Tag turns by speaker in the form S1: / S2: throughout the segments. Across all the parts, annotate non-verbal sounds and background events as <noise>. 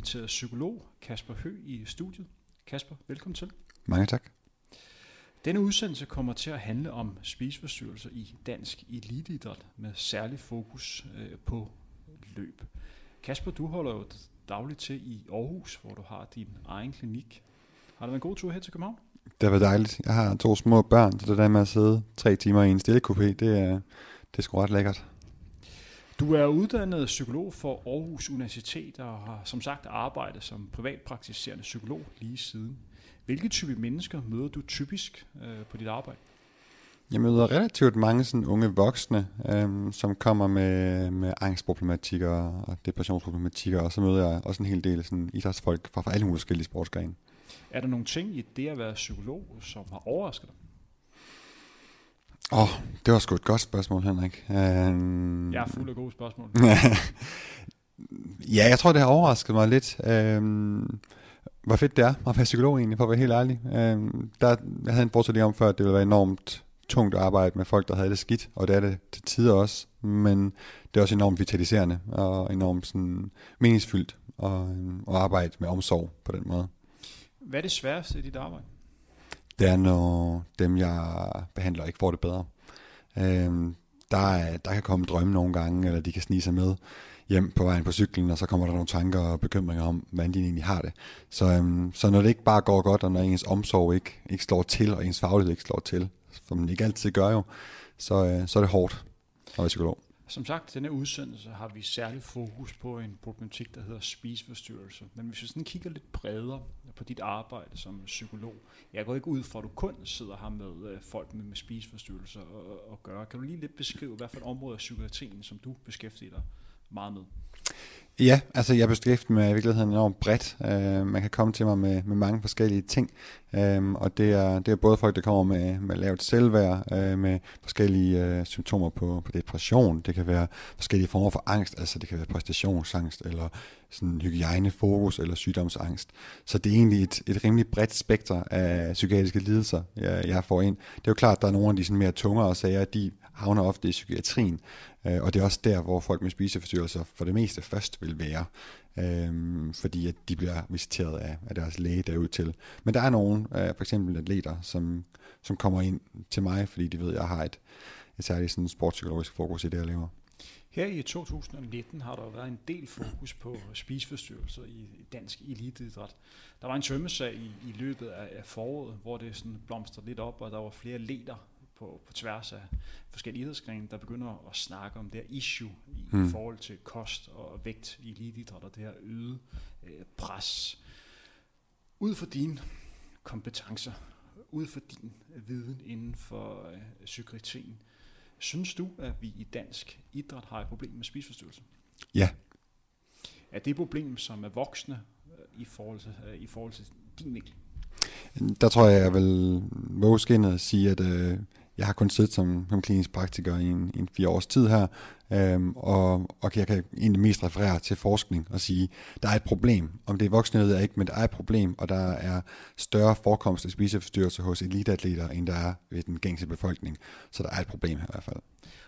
S1: inviteret psykolog Kasper Hø i studiet. Kasper, velkommen til.
S2: Mange tak.
S1: Denne udsendelse kommer til at handle om spiseforstyrrelser i dansk eliteidræt med særlig fokus øh, på løb. Kasper, du holder jo dagligt til i Aarhus, hvor du har din egen klinik. Har det været en god tur her til København?
S2: Det har været dejligt. Jeg har to små børn, så det der med at sidde tre timer i en stille kupé, det er, det er sgu ret lækkert.
S1: Du er uddannet psykolog for Aarhus Universitet og har som sagt arbejdet som privatpraktiserende psykolog lige siden. Hvilke type mennesker møder du typisk øh, på dit arbejde?
S2: Jeg møder relativt mange sådan unge voksne, øhm, som kommer med, med angstproblematikker og depressionsproblematikker, og så møder jeg også en hel del sådan, idrætsfolk fra, fra alle mulige forskellige sportsgrene.
S1: Er der nogle ting i det at være psykolog, som har overrasket dig?
S2: Åh, oh, det var sgu et godt spørgsmål, Henrik.
S1: Um... Jeg er fuld af gode spørgsmål. <laughs>
S2: ja, jeg tror, det har overrasket mig lidt. Um, hvor fedt det er at være psykolog egentlig, for at være helt ærlig. Um, der, jeg havde en forestilling om før, at det ville være enormt tungt at arbejde med folk, der havde det skidt, og det er det til tider også, men det er også enormt vitaliserende og enormt sådan meningsfyldt at, at arbejde med omsorg på den måde.
S1: Hvad er det sværeste i dit arbejde?
S2: Det er, når dem, jeg behandler, ikke får det bedre. Øhm, der, der kan komme drømme nogle gange, eller de kan snige sig med hjem på vejen på cyklen, og så kommer der nogle tanker og bekymringer om, hvordan de egentlig har det. Så, øhm, så når det ikke bare går godt, og når ens omsorg ikke, ikke slår til, og ens faglighed ikke slår til, som man ikke altid gør jo, så, øh, så er det hårdt at være psykolog.
S1: Som sagt, denne udsendelse har vi særlig fokus på en problematik, der hedder spiseforstyrrelse. Men hvis vi sådan kigger lidt bredere på dit arbejde som psykolog, jeg går ikke ud fra, at du kun sidder her med øh, folk med, med spiseforstyrrelser og, og gøre. Kan du lige lidt beskrive, hvad for et område af psykiatrien, som du beskæftiger dig meget med?
S2: Ja, altså jeg beskæftiger mig i virkeligheden enormt bredt. Øh, man kan komme til mig med, med mange forskellige ting, øh, og det er, det er både folk, der kommer med, med lavt selvværd, øh, med forskellige øh, symptomer på, på depression, det kan være forskellige former for angst, altså det kan være præstationsangst, eller sådan hygiejnefokus, eller sygdomsangst. Så det er egentlig et, et rimelig bredt spekter af psykiatriske lidelser, jeg, jeg får ind. Det er jo klart, at der er nogle af de sådan mere tungere sager, de havner ofte i psykiatrien, øh, og det er også der, hvor folk med spiseforstyrrelser for det meste først vil være, øh, fordi at de bliver visiteret af, af deres læge derud til. Men der er nogen, øh, for eksempel atleter, som, som kommer ind til mig, fordi de ved, at jeg har et, et særligt sådan sportspsykologisk fokus i det, jeg laver.
S1: Her i 2019 har der været en del fokus på spiseforstyrrelser i dansk eliteidræt. Der var en tømmesag i, i løbet af foråret, hvor det sådan blomstrede lidt op, og der var flere leder på, på tværs af forskellige idrætsgrene, der begynder at snakke om det her issue i, mm. forhold til kost og vægt i eliteidræt og det her øget øh, pres. Ud for dine kompetencer, ud for din viden inden for øh, psykiatrien, synes du, at vi i dansk idræt har et problem med spiseforstyrrelse?
S2: Ja.
S1: Er det et problem, som er voksne øh, i forhold til, øh, i forhold til din vinkel?
S2: Der tror jeg, jeg vil våge skinnet at sige, at øh, jeg har kun siddet som, som klinisk praktiker i en, en fire års tid her, øhm, og, og jeg kan egentlig mest referere til forskning og sige, der er et problem. Om det er voksne, ved jeg ikke, men der er et problem, og der er større forekomst af spiseforstyrrelser hos eliteatleter, end der er ved den gængse befolkning. Så der er et problem her i hvert fald.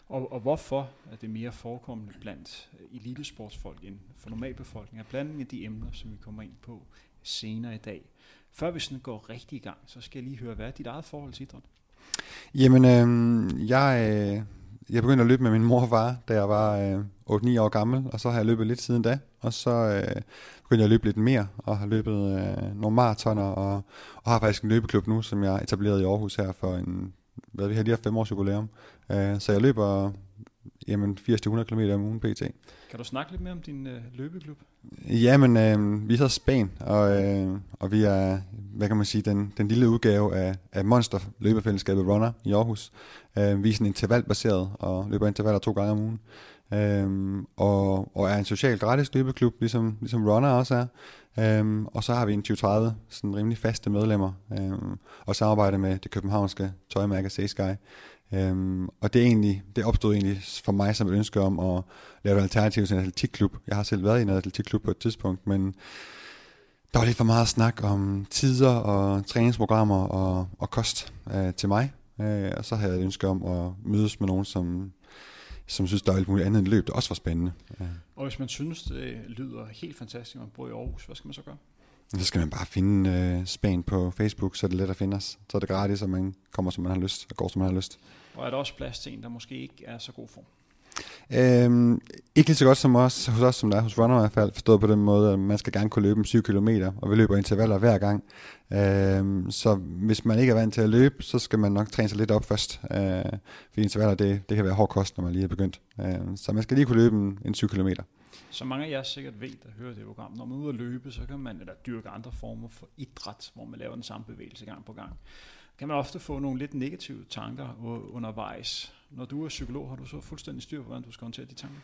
S1: Og, og hvorfor er det mere forekommende blandt elitesportsfolk end for normalbefolkningen? Er blanding af de emner, som vi kommer ind på senere i dag. Før vi sådan går rigtig i gang, så skal jeg lige høre, hvad er dit eget forhold til idræt?
S2: Jamen, øh, jeg, øh, jeg begyndte at løbe med min mor og far, da jeg var øh, 8-9 år gammel, og så har jeg løbet lidt siden da. Og så øh, begyndte jeg at løbe lidt mere, og har løbet øh, nogle maratoner, og, og har faktisk en løbeklub nu, som jeg etablerede i Aarhus her for en, hvad vi har lige haft fem års jubilæum. Øh, så jeg løber jamen 80-100 km om ugen pt.
S1: Kan du snakke lidt mere om din øh, løbeklub?
S2: Jamen, øh, vi hedder Span, og, øh, og vi er, hvad kan man sige, den, den lille udgave af, af Monster løbefællesskabet Runner i Aarhus. Øh, vi er sådan intervalbaseret og løber intervaller to gange om ugen. Øh, og, og er en social gratis løbeklub, ligesom, ligesom Runner også er. Øhm, og så har vi en 20-30 sådan rimelig faste medlemmer, øhm, og samarbejder med det københavnske tøjmærke Seasky. Øhm, og det, er egentlig, det opstod egentlig for mig som et ønske om at lave et alternativ til en atletikklub. Jeg har selv været i en atletikklub på et tidspunkt, men der var lidt for meget snak om tider og træningsprogrammer og, og kost øh, til mig. Øh, og så havde jeg et ønske om at mødes med nogen, som som synes, der er alt muligt andet end løb, der også var spændende.
S1: Og hvis man synes, det lyder helt fantastisk, man bor i Aarhus, hvad skal man så gøre?
S2: Så skal man bare finde øh, Span på Facebook, så er det let at finde os. Så er det gratis, og man kommer, som man har lyst, og går, som man har lyst.
S1: Og er der også plads til en, der måske ikke er så god form?
S2: Øhm, ikke lige så godt som os, hos os, som der er hos Runner i hvert fald, forstået på den måde, at man skal gerne kunne løbe en 7 km, og vi løber intervaller hver gang. Øhm, så hvis man ikke er vant til at løbe, så skal man nok træne sig lidt op først, øh, fordi intervaller, det, det kan være hård kost, når man lige er begyndt. Øh, så man skal lige kunne løbe en, en 7 km.
S1: Så mange af jer sikkert ved, der hører det program, når man er ude at løbe, så kan man eller dyrke andre former for idræt, hvor man laver den samme bevægelse gang på gang. Kan man ofte få nogle lidt negative tanker undervejs. Når du er psykolog, har du så fuldstændig styr på, hvordan du skal håndtere de tanker?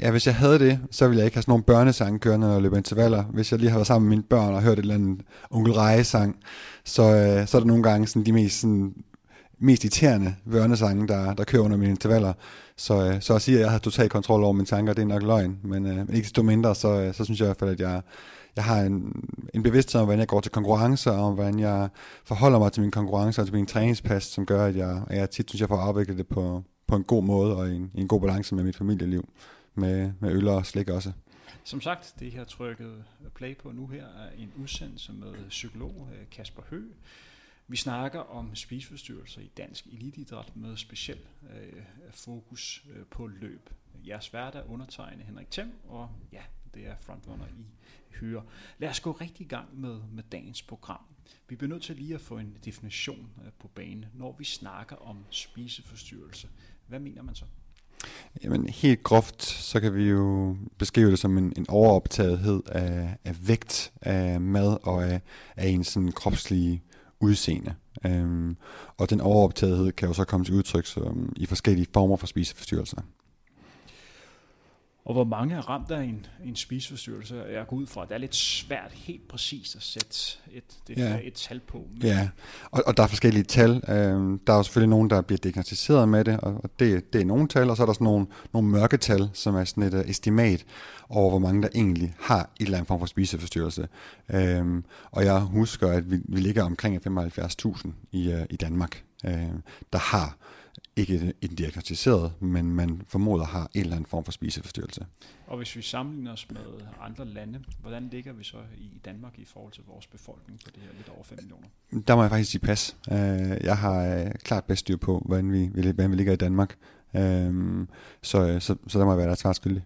S2: Ja, hvis jeg havde det, så ville jeg ikke have sådan nogle børnesange kørende, når jeg løber intervaller. Hvis jeg lige har været sammen med mine børn og hørt et eller andet onkel Reje-sang, så, øh, så er der nogle gange sådan de mest, sådan, mest irriterende børnesange, der, der kører under mine intervaller. Så, øh, så at sige, at jeg har total kontrol over mine tanker, det er nok løgn. Men, øh, men ikke desto mindre, så, øh, så synes jeg i hvert fald, at jeg, jeg har en, en bevidsthed om, hvordan jeg går til konkurrencer, og hvordan jeg forholder mig til mine konkurrencer og altså til min træningspas, som gør, at jeg, at jeg tit synes, jeg får afviklet det på, på en god måde og i en, i en god balance med mit familieliv, med, med øl og slik også.
S1: Som sagt, det her trykket play på nu her er en udsendelse med psykolog øh, Kasper Hø. Vi snakker om spiseforstyrrelser i dansk eliteidræt med speciel øh, fokus øh, på løb. Jeres vært er undertegnet Henrik Thiem, og ja, det er frontrunner i Høre. Lad os gå rigtig i gang med, med dagens program. Vi bliver nødt til lige at få en definition øh, på banen, når vi snakker om spiseforstyrrelse. Hvad mener man så?
S2: Jamen helt groft, så kan vi jo beskrive det som en, en overoptagethed af, af vægt, af mad og af, af en sådan kropslige udseende. Øhm, og den overoptagethed kan jo så komme til udtryk som, i forskellige former for spiseforstyrrelser.
S1: Og hvor mange er ramt af en, en spiseforstyrrelse? Jeg går ud fra, at det er lidt svært helt præcist at sætte et, det, ja. et tal på.
S2: Men... Ja, og, og der er forskellige tal. Øhm, der er jo selvfølgelig nogen, der bliver diagnostiseret med det, og det, det er nogle tal, og så er der sådan nogle, nogle mørketal, som er sådan et uh, estimat over, hvor mange der egentlig har et eller andet form for spiseforstyrrelse. Øhm, og jeg husker, at vi, vi ligger omkring 75.000 i, uh, i Danmark, øh, der har ikke en diagnostiseret, men man formoder har en eller anden form for spiseforstyrrelse.
S1: Og hvis vi sammenligner os med andre lande, hvordan ligger vi så i Danmark i forhold til vores befolkning på det her lidt over 5 millioner?
S2: Der må jeg faktisk sige pas. Øh, jeg har øh, klart bedst styr på, hvordan vi, hvordan vi ligger i Danmark. Øh, så, så, så der må jeg være der svar skyldig.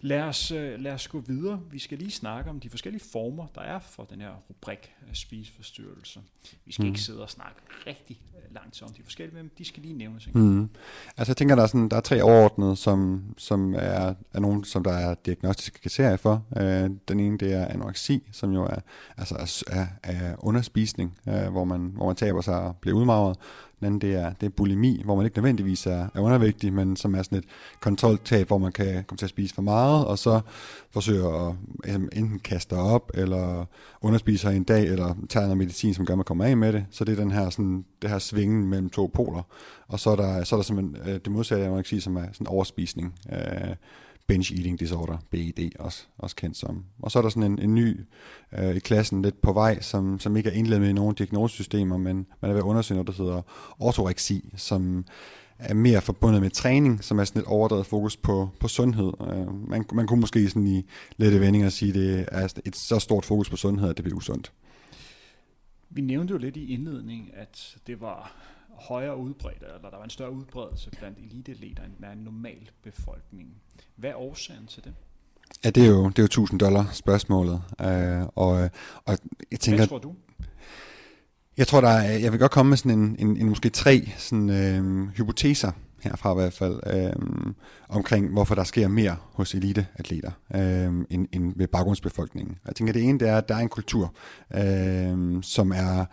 S1: Lad os, øh, lad os gå videre. Vi skal lige snakke om de forskellige former, der er for den her rubrik af spiseforstyrrelser. Vi skal mm. ikke sidde og snakke rigtig øh, langt om de forskellige, men de skal lige nævnes.
S2: Mm. Altså jeg tænker, der er, sådan, der er tre overordnede, som, som er, er nogle, som der er diagnostiske kriterier for. Øh, den ene, det er anoreksi, som jo er, altså er, er underspisning, øh, hvor, man, hvor man taber sig og bliver udmagret. Den anden, det er, det er bulimi, hvor man ikke nødvendigvis er, er undervægtig, men som er sådan et kontroltab, hvor man kan komme til at spise for meget, og så forsøger at enten kaste op, eller underspise sig en dag, eller tage noget medicin, som gør, at man kommer af med det. Så det er den her, sådan, det her svingen mellem to poler. Og så er der, så er der simpelthen øh, det modsatte kan sige som er sådan overspisning. Øh, binge eating disorder, BED også, også kendt som. Og så er der sådan en, en ny øh, i klassen lidt på vej, som, som ikke er indledt med i nogle diagnosesystemer, men man er ved at undersøge noget, der hedder ortoreksi, som er mere forbundet med træning, som er sådan et overdrevet fokus på, på sundhed. Øh, man, man kunne måske sådan i lette vendinger sige, at det er et så stort fokus på sundhed, at det bliver usundt.
S1: Vi nævnte jo lidt i indledningen, at det var højere udbredt, eller der var en større udbredelse blandt eliteatleter end en normal befolkning. Hvad er årsagen til det?
S2: Ja, det er jo, det er jo 1000 dollar spørgsmålet. Øh, og, og jeg tænker,
S1: Hvad tror du?
S2: Jeg tror, der er, jeg vil godt komme med sådan en, en, en måske tre sådan, øh, hypoteser herfra i hvert fald, øh, omkring hvorfor der sker mere hos eliteatleter øh, end, end ved baggrundsbefolkningen. Jeg tænker, det ene det er, at der er en kultur, øh, som er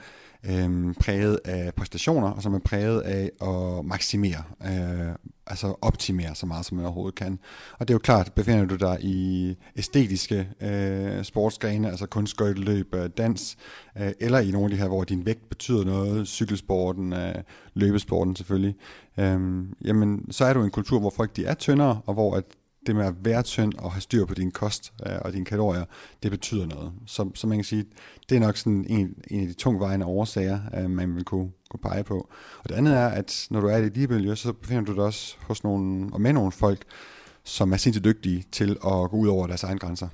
S2: øh, præget af præstationer, og som er præget af at maksimere, øh, altså optimere så meget, som man overhovedet kan. Og det er jo klart, befinder du dig i æstetiske øh, sportsgrene, altså kunstskøjteløb, øh, dans, øh, eller i nogle af de her, hvor din vægt betyder noget, cykelsporten, øh, løbesporten selvfølgelig, øh, jamen så er du i en kultur, hvor folk de er tyndere, og hvor at det med at være tynd og have styr på din kost øh, og dine kalorier, det betyder noget. Så, så man kan sige, det er nok sådan en, en af de tungvejende årsager, øh, man vil kunne, kunne pege på. Og det andet er, at når du er i det miljø, så befinder du dig også hos nogle, og med nogle folk, som er sindssygt dygtige til at gå ud over deres egne grænser.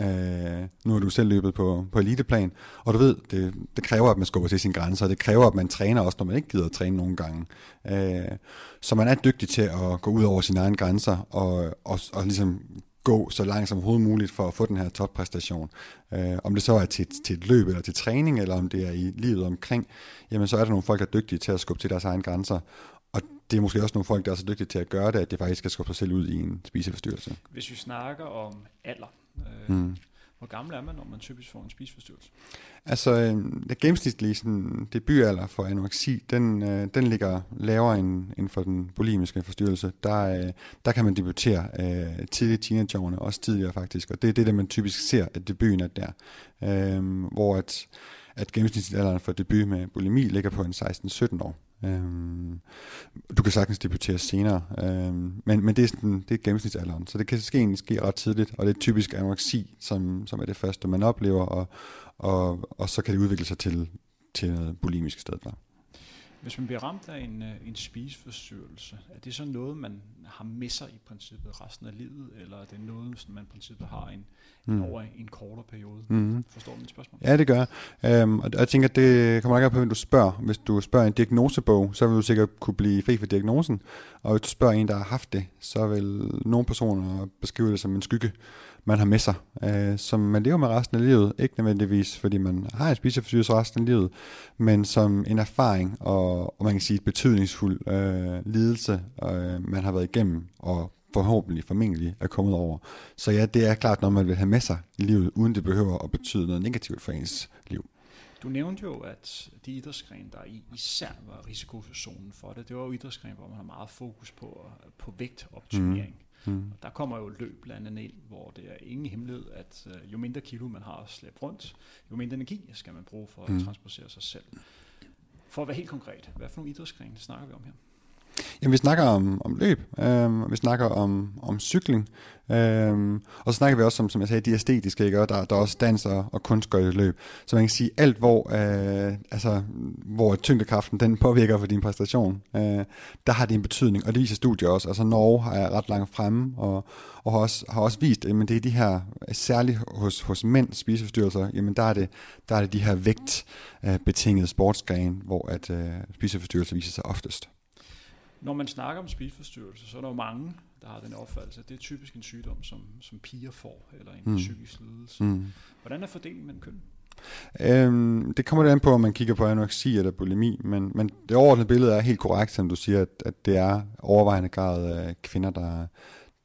S2: Øh, nu har du selv løbet på, på eliteplan, og du ved, det, det kræver, at man skubber til sine grænser, og det kræver, at man træner også, når man ikke gider at træne nogle gange. Øh, så man er dygtig til at gå ud over sine egne grænser, og, og, og ligesom gå så langt som overhovedet muligt for at få den her toppræstation. Øh, om det så er til, til et løb eller til træning, eller om det er i livet omkring, jamen så er der nogle folk, der er dygtige til at skubbe til deres egne grænser. Og det er måske også nogle folk, der er så dygtige til at gøre det, at det faktisk skal skubbe sig selv ud i en spiseforstyrrelse.
S1: Hvis vi snakker om alder, Øh, mm. Hvor gammel er man, når man typisk får en spiseforstyrrelse?
S2: Altså, øh, det gennemsnitlige sådan, debutalder for anoreksi, den, øh, den ligger lavere end, end for den bulimiske forstyrrelse. Der, øh, der kan man debutere øh, tidligt i teenageårene, også tidligere faktisk, og det er det, der man typisk ser, at debuten er der. Øh, hvor at, at gennemsnitsalderen for debut med bulimi ligger på en 16-17 år. Øhm, du kan sagtens debutere senere, øhm, men, men det er, sådan, det er gennemsnitsalderen, så det kan ske, ske ret tidligt, og det er typisk anoreksi, som, som er det første, man oplever, og, og, og så kan det udvikle sig til, til noget bulimisk sted. Der.
S1: Hvis man bliver ramt af en, øh, en spiseforstyrrelse, er det så noget, man har med sig i princippet resten af livet, eller er det noget, som man i princippet har en, mm. over en kortere periode? Mm. Forstår du mit spørgsmål?
S2: Ja, det gør um, Og jeg tænker, det kommer ikke på, hvem du spørger. Hvis du spørger en diagnosebog, så vil du sikkert kunne blive fri for diagnosen. Og hvis du spørger en, der har haft det, så vil nogle personer beskrive det som en skygge man har med sig, øh, som man lever med resten af livet. Ikke nødvendigvis, fordi man har en spiseforstyrrelse resten af livet, men som en erfaring og, og man kan sige et betydningsfuld øh, lidelse, øh, man har været igennem og forhåbentlig, formentlig er kommet over. Så ja, det er klart noget, man vil have med sig i livet, uden det behøver at betyde noget negativt for ens liv.
S1: Du nævnte jo, at de idrætsgrene, der især var risikozonen for det, det var jo idrætsgrene, hvor man har meget fokus på, på vægtoptimering. Mm. Mm. Der kommer jo løb blandt andet ind, hvor det er ingen hemmelighed, at øh, jo mindre kilo man har at slæbe rundt, jo mindre energi skal man bruge for at mm. transportere sig selv. For at være helt konkret, hvad for nogle idrætsgrene snakker vi om her?
S2: Jamen, vi snakker om, om løb, øh, vi snakker om, om cykling, øh, og så snakker vi også om, som jeg sagde, de æstetiske, ikke? Og der, der er også dans og, og løb. Så man kan sige, alt hvor, øh, altså, hvor tyngdekraften den påvirker for din præstation, øh, der har det en betydning, og det viser studier også. Altså Norge har ret langt fremme, og, og har, også, har også vist, at det er de her, særligt hos, hos mænd spiseforstyrrelser, jamen der er det, der er det de her vægtbetingede sportsgrene, hvor at øh, spiseforstyrrelser viser sig oftest.
S1: Når man snakker om spiseforstyrrelse, så er der jo mange, der har den opfattelse, at det er typisk en sygdom, som, som piger får, eller en mm. psykisk lidelse. Mm. Hvordan er fordelingen mellem køn?
S2: Øhm, det kommer det an på, om man kigger på anoreksi eller bulimi, men, men det overordnede billede er helt korrekt, som du siger, at, at det er overvejende grad af kvinder, der,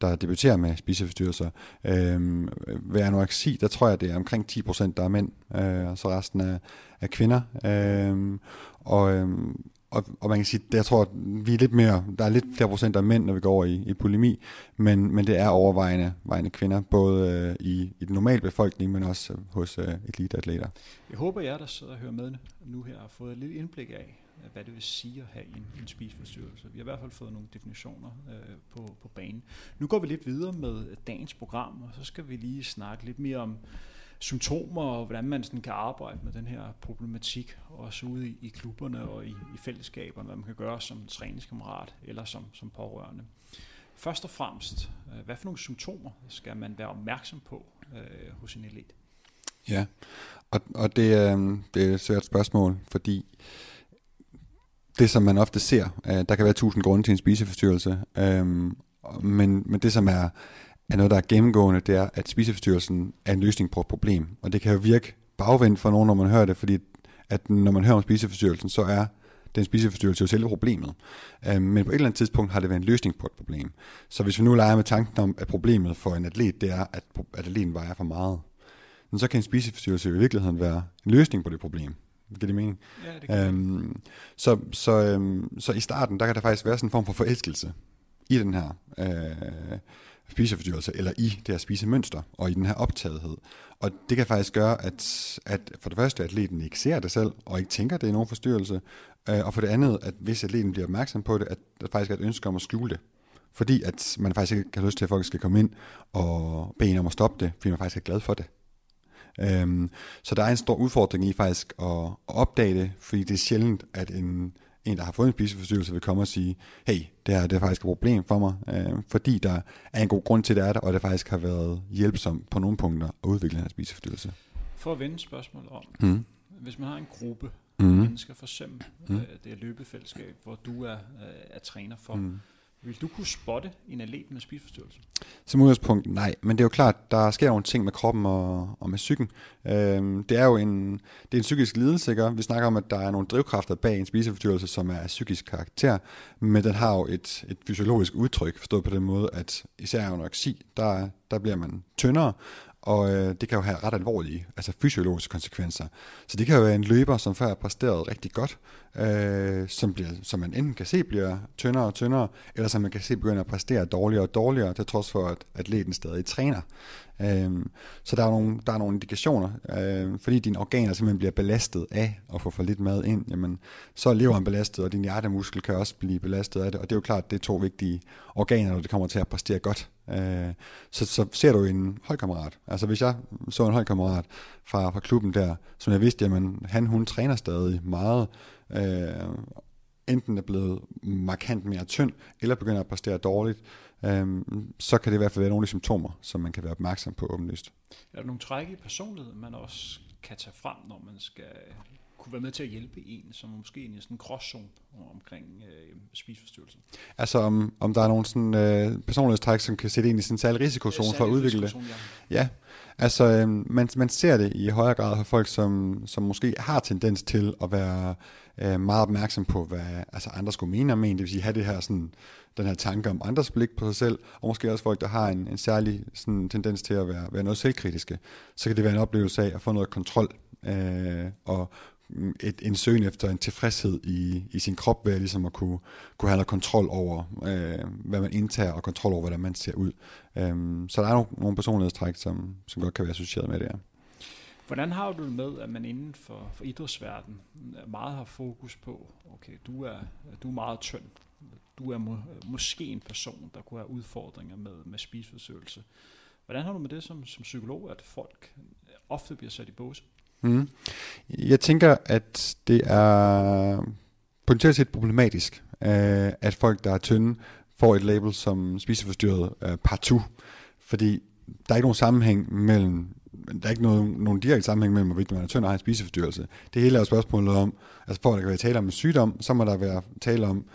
S2: der debuterer med spiseforstyrrelser. Øhm, ved anoreksi, der tror jeg, det er omkring 10%, der er mænd, øh, og så resten er, er kvinder. Øhm, og, øhm, og, og man kan sige, det, jeg tror, at vi er lidt mere, der er lidt flere procent af mænd, når vi går over i, i polemi, men, men det er overvejende vejende kvinder, både øh, i, i den normale befolkning, men også øh, hos øh, eliteatleter.
S1: Jeg håber, jer, der sidder og hører med nu her, har fået et lille indblik af, hvad det vil sige at have en, en spiseforstyrrelse. Vi har i hvert fald fået nogle definitioner øh, på, på banen. Nu går vi lidt videre med øh, dagens program, og så skal vi lige snakke lidt mere om symptomer, og hvordan man sådan kan arbejde med den her problematik, også ude i, i klubberne og i, i fællesskaberne, hvad man kan gøre som træningskammerat eller som, som pårørende. Først og fremmest, øh, hvad for nogle symptomer skal man være opmærksom på øh, hos en elit?
S2: Ja, og, og det, øh, det er et svært spørgsmål, fordi det, som man ofte ser, øh, der kan være tusind grunde til en spiseforstyrrelse, øh, men, men det, som er, er noget, der er gennemgående, det er, at spiseforstyrrelsen er en løsning på et problem. Og det kan jo virke bagvendt for nogen, når man hører det, fordi at når man hører om spiseforstyrrelsen, så er den spiseforstyrrelse jo selve problemet. Øh, men på et eller andet tidspunkt har det været en løsning på et problem. Så hvis vi nu leger med tanken om, at problemet for en atlet, det er, at, at atleten vejer for meget, så kan en spiseforstyrrelse i virkeligheden være en løsning på det problem. Giver det mening?
S1: Ja, det kan øhm,
S2: så, så, øhm, så i starten, der kan der faktisk være sådan en form for forelskelse i den her øh, spiseforstyrrelse, eller i det her spisemønster, og i den her optagethed. Og det kan faktisk gøre, at, at for det første, at atleten ikke ser det selv, og ikke tænker, at det er nogen forstyrrelse, øh, og for det andet, at hvis atleten bliver opmærksom på det, at der faktisk er et ønske om at skjule det. fordi at man faktisk ikke har lyst til, at folk skal komme ind og bede en om at stoppe det, fordi man faktisk er glad for det. Øhm, så der er en stor udfordring i faktisk at, at opdage det, fordi det er sjældent, at en, en, der har fået en spiseforstyrrelse, vil komme og sige, hey, det her det er faktisk et problem for mig, øh, fordi der er en god grund til, det er der, og det faktisk har været hjælpsomt på nogle punkter at udvikle den her spiseforstyrrelse.
S1: For at vende spørgsmålet om,
S2: Mm.
S1: hvis man har en gruppe
S2: Mm.
S1: mennesker, for eksempel
S2: Mm.
S1: øh, det er løbefællesskab, hvor du er, øh, er træner for,
S2: Mm
S1: vil du kunne spotte en atlet med spiseforstyrrelse?
S2: Som udgangspunkt, nej. Men det er jo klart, der sker nogle ting med kroppen og, og med psyken. Øhm, det er jo en, det er en psykisk lidelse, ikke? Vi snakker om, at der er nogle drivkræfter bag en spiseforstyrrelse, som er af psykisk karakter, men den har jo et, et fysiologisk udtryk, forstået på den måde, at især anoreksi, der, der bliver man tyndere, og øh, det kan jo have ret alvorlige, altså fysiologiske konsekvenser. Så det kan jo være en løber, som før har præsteret rigtig godt, øh, som, bliver, som man enten kan se bliver tyndere og tyndere, eller som man kan se begynder at præstere dårligere og dårligere, til trods for, at atleten stadig træner. Øh, så der er, nogle, der er nogle indikationer, øh, fordi dine organer simpelthen bliver belastet af at få for lidt mad ind, jamen, så er leveren belastet, og din hjertemuskel kan også blive belastet af det, og det er jo klart, det er to vigtige organer, når det kommer til at præstere godt. Øh, så, så ser du en holdkammerat, altså hvis jeg så en holdkammerat fra, fra klubben der, som jeg vidste, jamen han, hun træner stadig meget, øh, enten er blevet markant mere tynd, eller begynder at præstere dårligt, øh, så kan det i hvert fald være nogle af de symptomer, som man kan være opmærksom på åbenlyst.
S1: Er der nogle træk i personligheden, man også kan tage frem, når man skal kunne være med til at hjælpe en, som måske er i sådan en gråzone omkring øh, spiseforstyrrelse?
S2: Altså om, om der er nogle sådan, øh, personlighedstræk, som kan sætte ind i sådan en særlig risikozone for at udvikle det.
S1: Ja.
S2: Ja, altså øh, man, man ser det i højere grad for folk, som, som måske har tendens til at være øh, meget opmærksom på, hvad altså andre skulle mene om en, det vil sige have det her sådan, den her tanke om andres blik på sig selv, og måske også folk, der har en, en særlig sådan, tendens til at være, være noget selvkritiske, så kan det være en oplevelse af at få noget kontrol, øh, og et, en søgen efter en tilfredshed i, i sin krop, ved ligesom at kunne, kunne have noget kontrol over, øh, hvad man indtager, og kontrol over, hvordan man ser ud. Øh, så der er nogle, nogle personlighedstræk, som, som godt kan være associeret med det her.
S1: Hvordan har du det med, at man inden for, for idrætsverdenen meget har fokus på, okay, du er, du er meget tynd, du er må, måske en person, der kunne have udfordringer med, med spiseforstyrrelse. Hvordan har du med det som, som psykolog, at folk ofte bliver sat i båse?
S2: Mm. Jeg tænker, at det er potentielt set problematisk, øh, at folk, der er tynde, får et label som spiseforstyrret øh, partout, fordi der er ikke nogen sammenhæng mellem der er ikke noget, nogen direkte sammenhæng mellem, hvorvidt man er tynd og har en spiseforstyrrelse. Det hele er jo spørgsmålet om, altså for at der kan være tale om en sygdom, så må der være tale om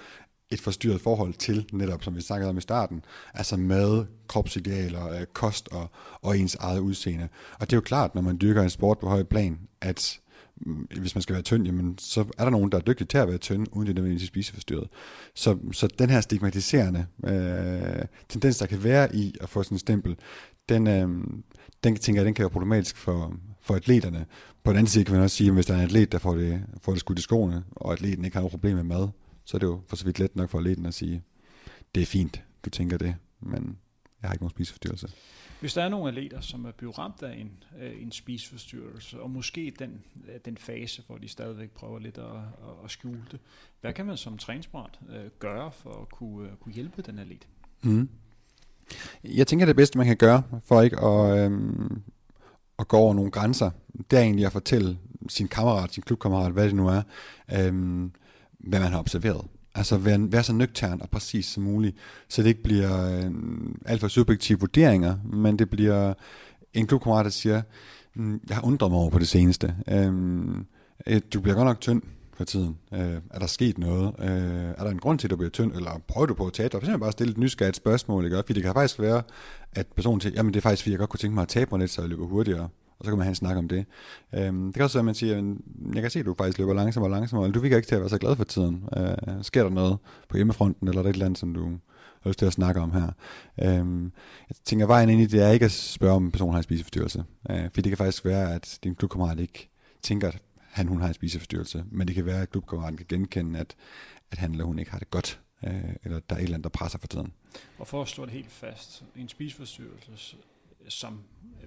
S2: et forstyrret forhold til, netop som vi snakkede om i starten, altså mad, kropsidealer, øh, kost og, og ens eget udseende. Og det er jo klart, når man dyrker en sport på høj plan, at mm, hvis man skal være tynd, jamen, så er der nogen, der er dygtige til at være tynd, uden det nødvendigvis spiseforstyrret. Så, så den her stigmatiserende øh, tendens, der kan være i at få sådan en stempel, den, øh, den tænker jeg, den kan være problematisk for, for atleterne. På den anden side kan man også sige, at hvis der er en atlet, der får det, får det skudt i skoene, og atleten ikke har noget problem med mad, så er det jo for så vidt let nok for atleten at sige, det er fint, du tænker det, men jeg har ikke nogen spiseforstyrrelse.
S1: Hvis der er nogle atleter, som er blevet ramt af en, øh, en spiseforstyrrelse, og måske den, den fase, hvor de stadigvæk prøver lidt at, at, at skjule det, hvad kan man som træningsparat øh, gøre for at kunne, øh, kunne hjælpe den atlet?
S2: Mm. Jeg tænker, det bedste, man kan gøre, for ikke at, øhm, at gå over nogle grænser, det er egentlig at fortælle sin kammerat, sin klubkammerat, hvad det nu er, øhm, hvad man har observeret. Altså være, være så nøgtern og præcis som muligt, så det ikke bliver øh, alt for subjektive vurderinger, men det bliver en klubkammerat, der siger, mm, jeg har undret mig over på det seneste. Øhm, øh, du bliver godt nok tynd for tiden. Øh, er der sket noget? Øh, er der en grund til, at du bliver tynd? Eller prøver du på at tabe dig? For bare stille et nysgerrigt spørgsmål, ikke? Fordi det kan faktisk være, at personen siger, jamen det er faktisk, fordi jeg godt kunne tænke mig at tabe mig lidt, så jeg løber hurtigere og så kan man have en snak om det. Øhm, det kan også være, at man siger, jeg kan se, at du faktisk løber langsommere og langsommere, eller du virker ikke til at være så glad for tiden. Øh, sker der noget på hjemmefronten, eller er der et eller andet, som du har lyst til at snakke om her? Øhm, jeg tænker, vejen ind i det er ikke at spørge, om personen har en spiseforstyrrelse. Øh, fordi det kan faktisk være, at din klubkammerat ikke tænker, at han hun har en spiseforstyrrelse, men det kan være, at klubkammeraten kan genkende, at, at han eller hun ikke har det godt, øh, eller der er et eller andet, der presser for tiden.
S1: Og for at slå det helt fast, en spiseforstyrrelse som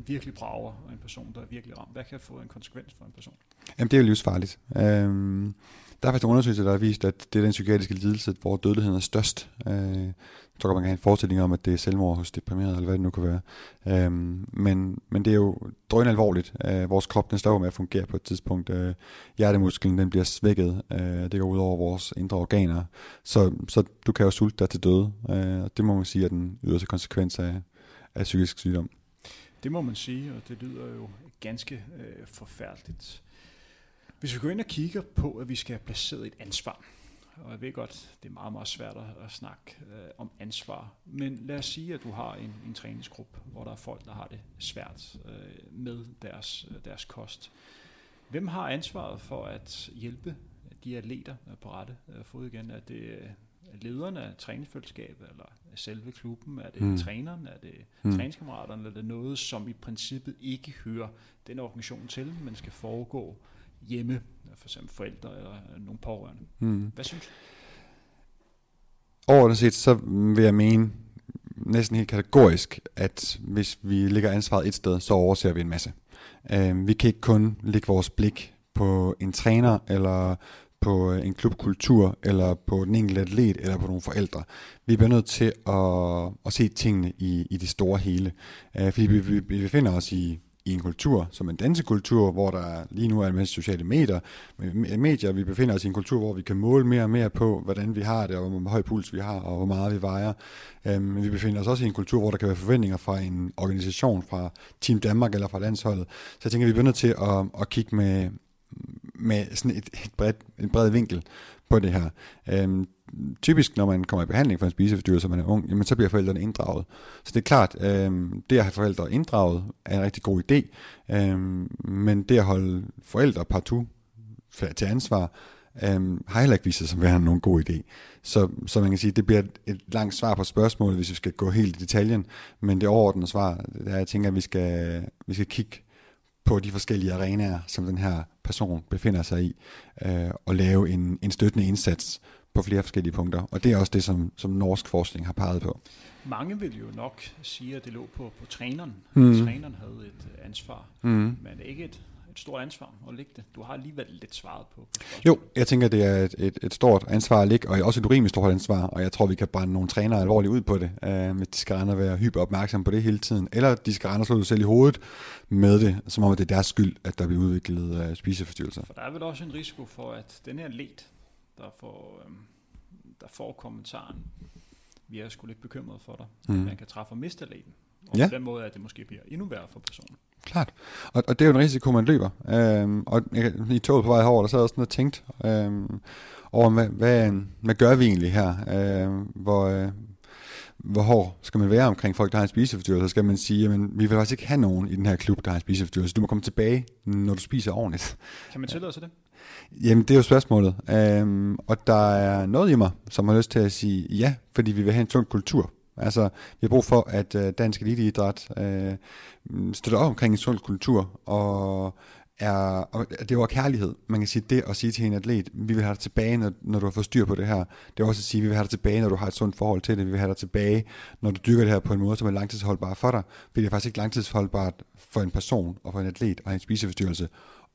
S1: virkelig brager en person, der er virkelig ramt. Hvad kan få en konsekvens for en person?
S2: Jamen, det er jo livsfarligt. Øhm, der er faktisk en undersøgelse, der har vist, at det er den psykiatriske lidelse, hvor dødeligheden er størst. Øh, så kan man have en forestilling om, at det er selvmord hos deprimerede, eller hvad det nu kan være. Øhm, men, men det er jo drøn alvorligt. Øh, vores krop, den står med at fungere på et tidspunkt. Øh, hjertemusklen, den bliver svækket. Øh, det går ud over vores indre organer. Så, så du kan jo sulte dig til døde. Øh, det må man sige er den yderste konsekvens af, af psykisk sygdom.
S1: Det må man sige, og det lyder jo ganske øh, forfærdeligt. Hvis vi går ind og kigger på, at vi skal have placeret et ansvar, og jeg ved godt, det er meget, meget svært at snakke øh, om ansvar, men lad os sige, at du har en, en træningsgruppe, hvor der er folk, der har det svært øh, med deres, deres kost. Hvem har ansvaret for at hjælpe de atleter på rette fod igen? Er det lederne af træningsfællesskabet, eller selve klubben? Er det mm. træneren? Er det mm. træningskammeraterne? Eller er det noget, som i princippet ikke hører den organisation til, men skal foregå hjemme, for eksempel forældre eller nogle pårørende. Mm. Hvad synes du?
S2: Overordnet set, så vil jeg mene næsten helt kategorisk, at hvis vi lægger ansvaret et sted, så overser vi en masse. Uh, vi kan ikke kun lægge vores blik på en træner, eller på øh, en klubkultur, eller på den enkelte atlet, eller på nogle forældre. Vi bliver nødt til at, at se tingene i, i det store hele. Uh, fordi vi, vi, vi befinder os i i en kultur, som en dansekultur, hvor der lige nu er en masse sociale medier, medier. Vi befinder os i en kultur, hvor vi kan måle mere og mere på, hvordan vi har det, og hvor høj puls vi har, og hvor meget vi vejer. Um, vi befinder os også i en kultur, hvor der kan være forventninger fra en organisation, fra Team Danmark eller fra landsholdet. Så jeg tænker, vi bliver nødt til at, at kigge med, med sådan et, et bredt, en bred vinkel på det her. Øhm, typisk, når man kommer i behandling for en spiseforstyrrelse, og man er ung, jamen, så bliver forældrene inddraget. Så det er klart, øhm, det at have forældre inddraget er en rigtig god idé, øhm, men det at holde forældre partout til ansvar, øhm, har heller ikke vist sig som værende nogen god idé. Så, så man kan sige, det bliver et, et langt svar på spørgsmålet, hvis vi skal gå helt i detaljen, men det overordnede svar, det er, at jeg tænker, at vi skal, vi skal kigge på de forskellige arenaer, som den her person befinder sig i, øh, og lave en, en støttende indsats på flere forskellige punkter. Og det er også det, som, som norsk forskning har peget på.
S1: Mange vil jo nok sige, at det lå på, på træneren. Mm. Træneren havde et ansvar, mm. men ikke et, et stort ansvar at ligge det. Du har alligevel lidt svaret på.
S2: jo, jeg tænker, det er et, et, et stort ansvar at ligge, og også et urimeligt stort ansvar, og jeg tror, vi kan brænde nogle trænere alvorligt ud på det, øh, hvis de skal rende og være hyper opmærksom på det hele tiden, eller de skal rende og slå sig selv i hovedet med det, som om det er deres skyld, at der bliver udviklet øh, spiseforstyrrelser.
S1: For der er vel også en risiko for, at den her let, der får, øh, der får kommentaren, vi er sgu lidt bekymret for dig. Mm. Man kan træffe og miste lægen. Og ja. på den måde, at det måske bliver endnu værre for personen.
S2: Klart. Og, og det er jo en risiko, man løber. Øhm, og jeg, i toget på vej herover, der sad jeg også sådan og tænkt øhm, over, hvad, hvad, hvad gør vi egentlig her? Øhm, hvor, øh, hvor hård skal man være omkring folk, der har en spiseforstyrrelse? Så skal man sige, at vi vil faktisk ikke have nogen i den her klub, der har en spiseforstyrrelse. Du må komme tilbage, når du spiser ordentligt.
S1: Kan man tillade sig det?
S2: Jamen, det er jo spørgsmålet. Øhm, og der er noget i mig, som har lyst til at sige ja, fordi vi vil have en sund kultur. Altså, vi har brug for, at øh, dansk eliteidræt øh, støtter op omkring en sund kultur, og er, og det var kærlighed. Man kan sige det at sige til en atlet, vi vil have dig tilbage, når, når du har fået styr på det her. Det er også at sige, vi vil have dig tilbage, når du har et sundt forhold til det. Vi vil have dig tilbage, når du dyrker det her på en måde, som er langtidsholdbar for dig. For det er faktisk ikke langtidsholdbart for en person og for en atlet at have en spiseforstyrrelse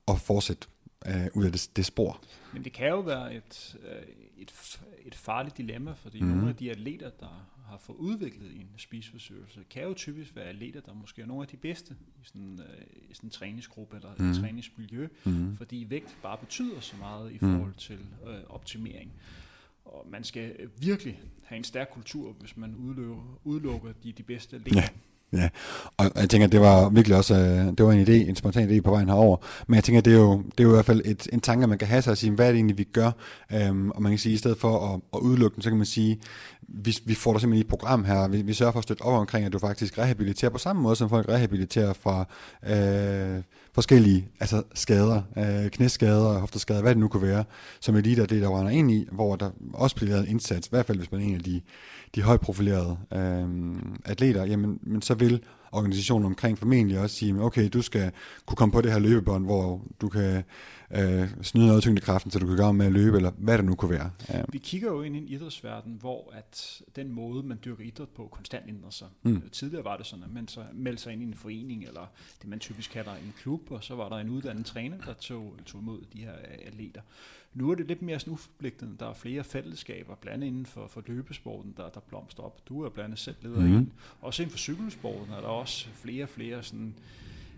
S2: og fortsætte øh, ud af det, det spor.
S1: Men det kan jo være et, øh, et, et farligt dilemma, fordi mm. nogle af de atleter, der har fået udviklet en spiseforstyrrelse, kan jo typisk være atleter, der måske er nogle af de bedste i sådan, øh, sådan en træningsgruppe eller mm. et træningsmiljø, mm. fordi vægt bare betyder så meget i forhold til øh, optimering. Og man skal virkelig have en stærk kultur, hvis man udelukker, udelukker de, de bedste atleter. Ja.
S2: Ja, og jeg tænker, det var virkelig også øh, det var en idé, en spontan idé på vejen herover. Men jeg tænker, det er jo, det er jo i hvert fald et, en tanke, man kan have sig at sige, hvad er det egentlig, vi gør? Øhm, og man kan sige, i stedet for at, at udelukke den, så kan man sige, vi, vi får dig simpelthen i et program her, vi, vi sørger for at støtte op omkring, at du faktisk rehabiliterer på samme måde, som folk rehabiliterer fra øh, forskellige altså skader, øh, knæskader, hofteskader, hvad det nu kunne være, som elite er det, der render ind i, hvor der også bliver lavet en indsats, i hvert fald hvis man er en af de de højprofilerede øh, atleter, jamen, men så vil organisationen omkring formentlig også sige, okay, du skal kunne komme på det her løbebånd, hvor du kan øh, snyde noget tyngdekraften, så du kan gøre med at løbe, eller hvad det nu kunne være.
S1: Ja. Vi kigger jo ind i en idrætsverden, hvor at den måde, man dyrker idræt på, konstant ændrer sig. Mm. Tidligere var det sådan, at man så meldte sig ind i en forening, eller det man typisk kalder en klub, og så var der en uddannet træner, der tog, tog imod de her atleter. Nu er det lidt mere sådan uforpligtende. Der er flere fællesskaber, blandt andet inden for, for løbesporten, der, der blomster op. Du er blandt andet selv leder mm. en. Også inden for cykelsporten er der også flere og flere sådan,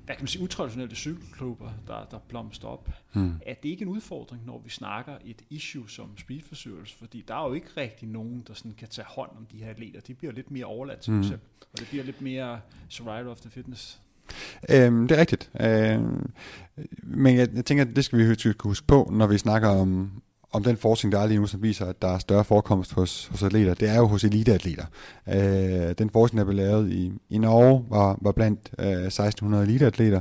S1: hvad kan man sige, utraditionelle cykelklubber, der, der blomster op. Mm. Er det ikke en udfordring, når vi snakker et issue som speedforstyrrelse? Fordi der er jo ikke rigtig nogen, der sådan kan tage hånd om de her atleter. De bliver lidt mere overladt til mm. sig selv, og det bliver lidt mere survival of the fitness.
S2: Øhm, det er rigtigt. Øhm, men jeg, jeg tænker, at det skal vi huske på, når vi snakker om, om den forskning, der er lige nu, som viser, at der er større forekomst hos, hos atleter. Det er jo hos eliteatleter. Øh, den forskning, der blev lavet i, i Norge, var, var blandt øh, 1600 eliteatleter.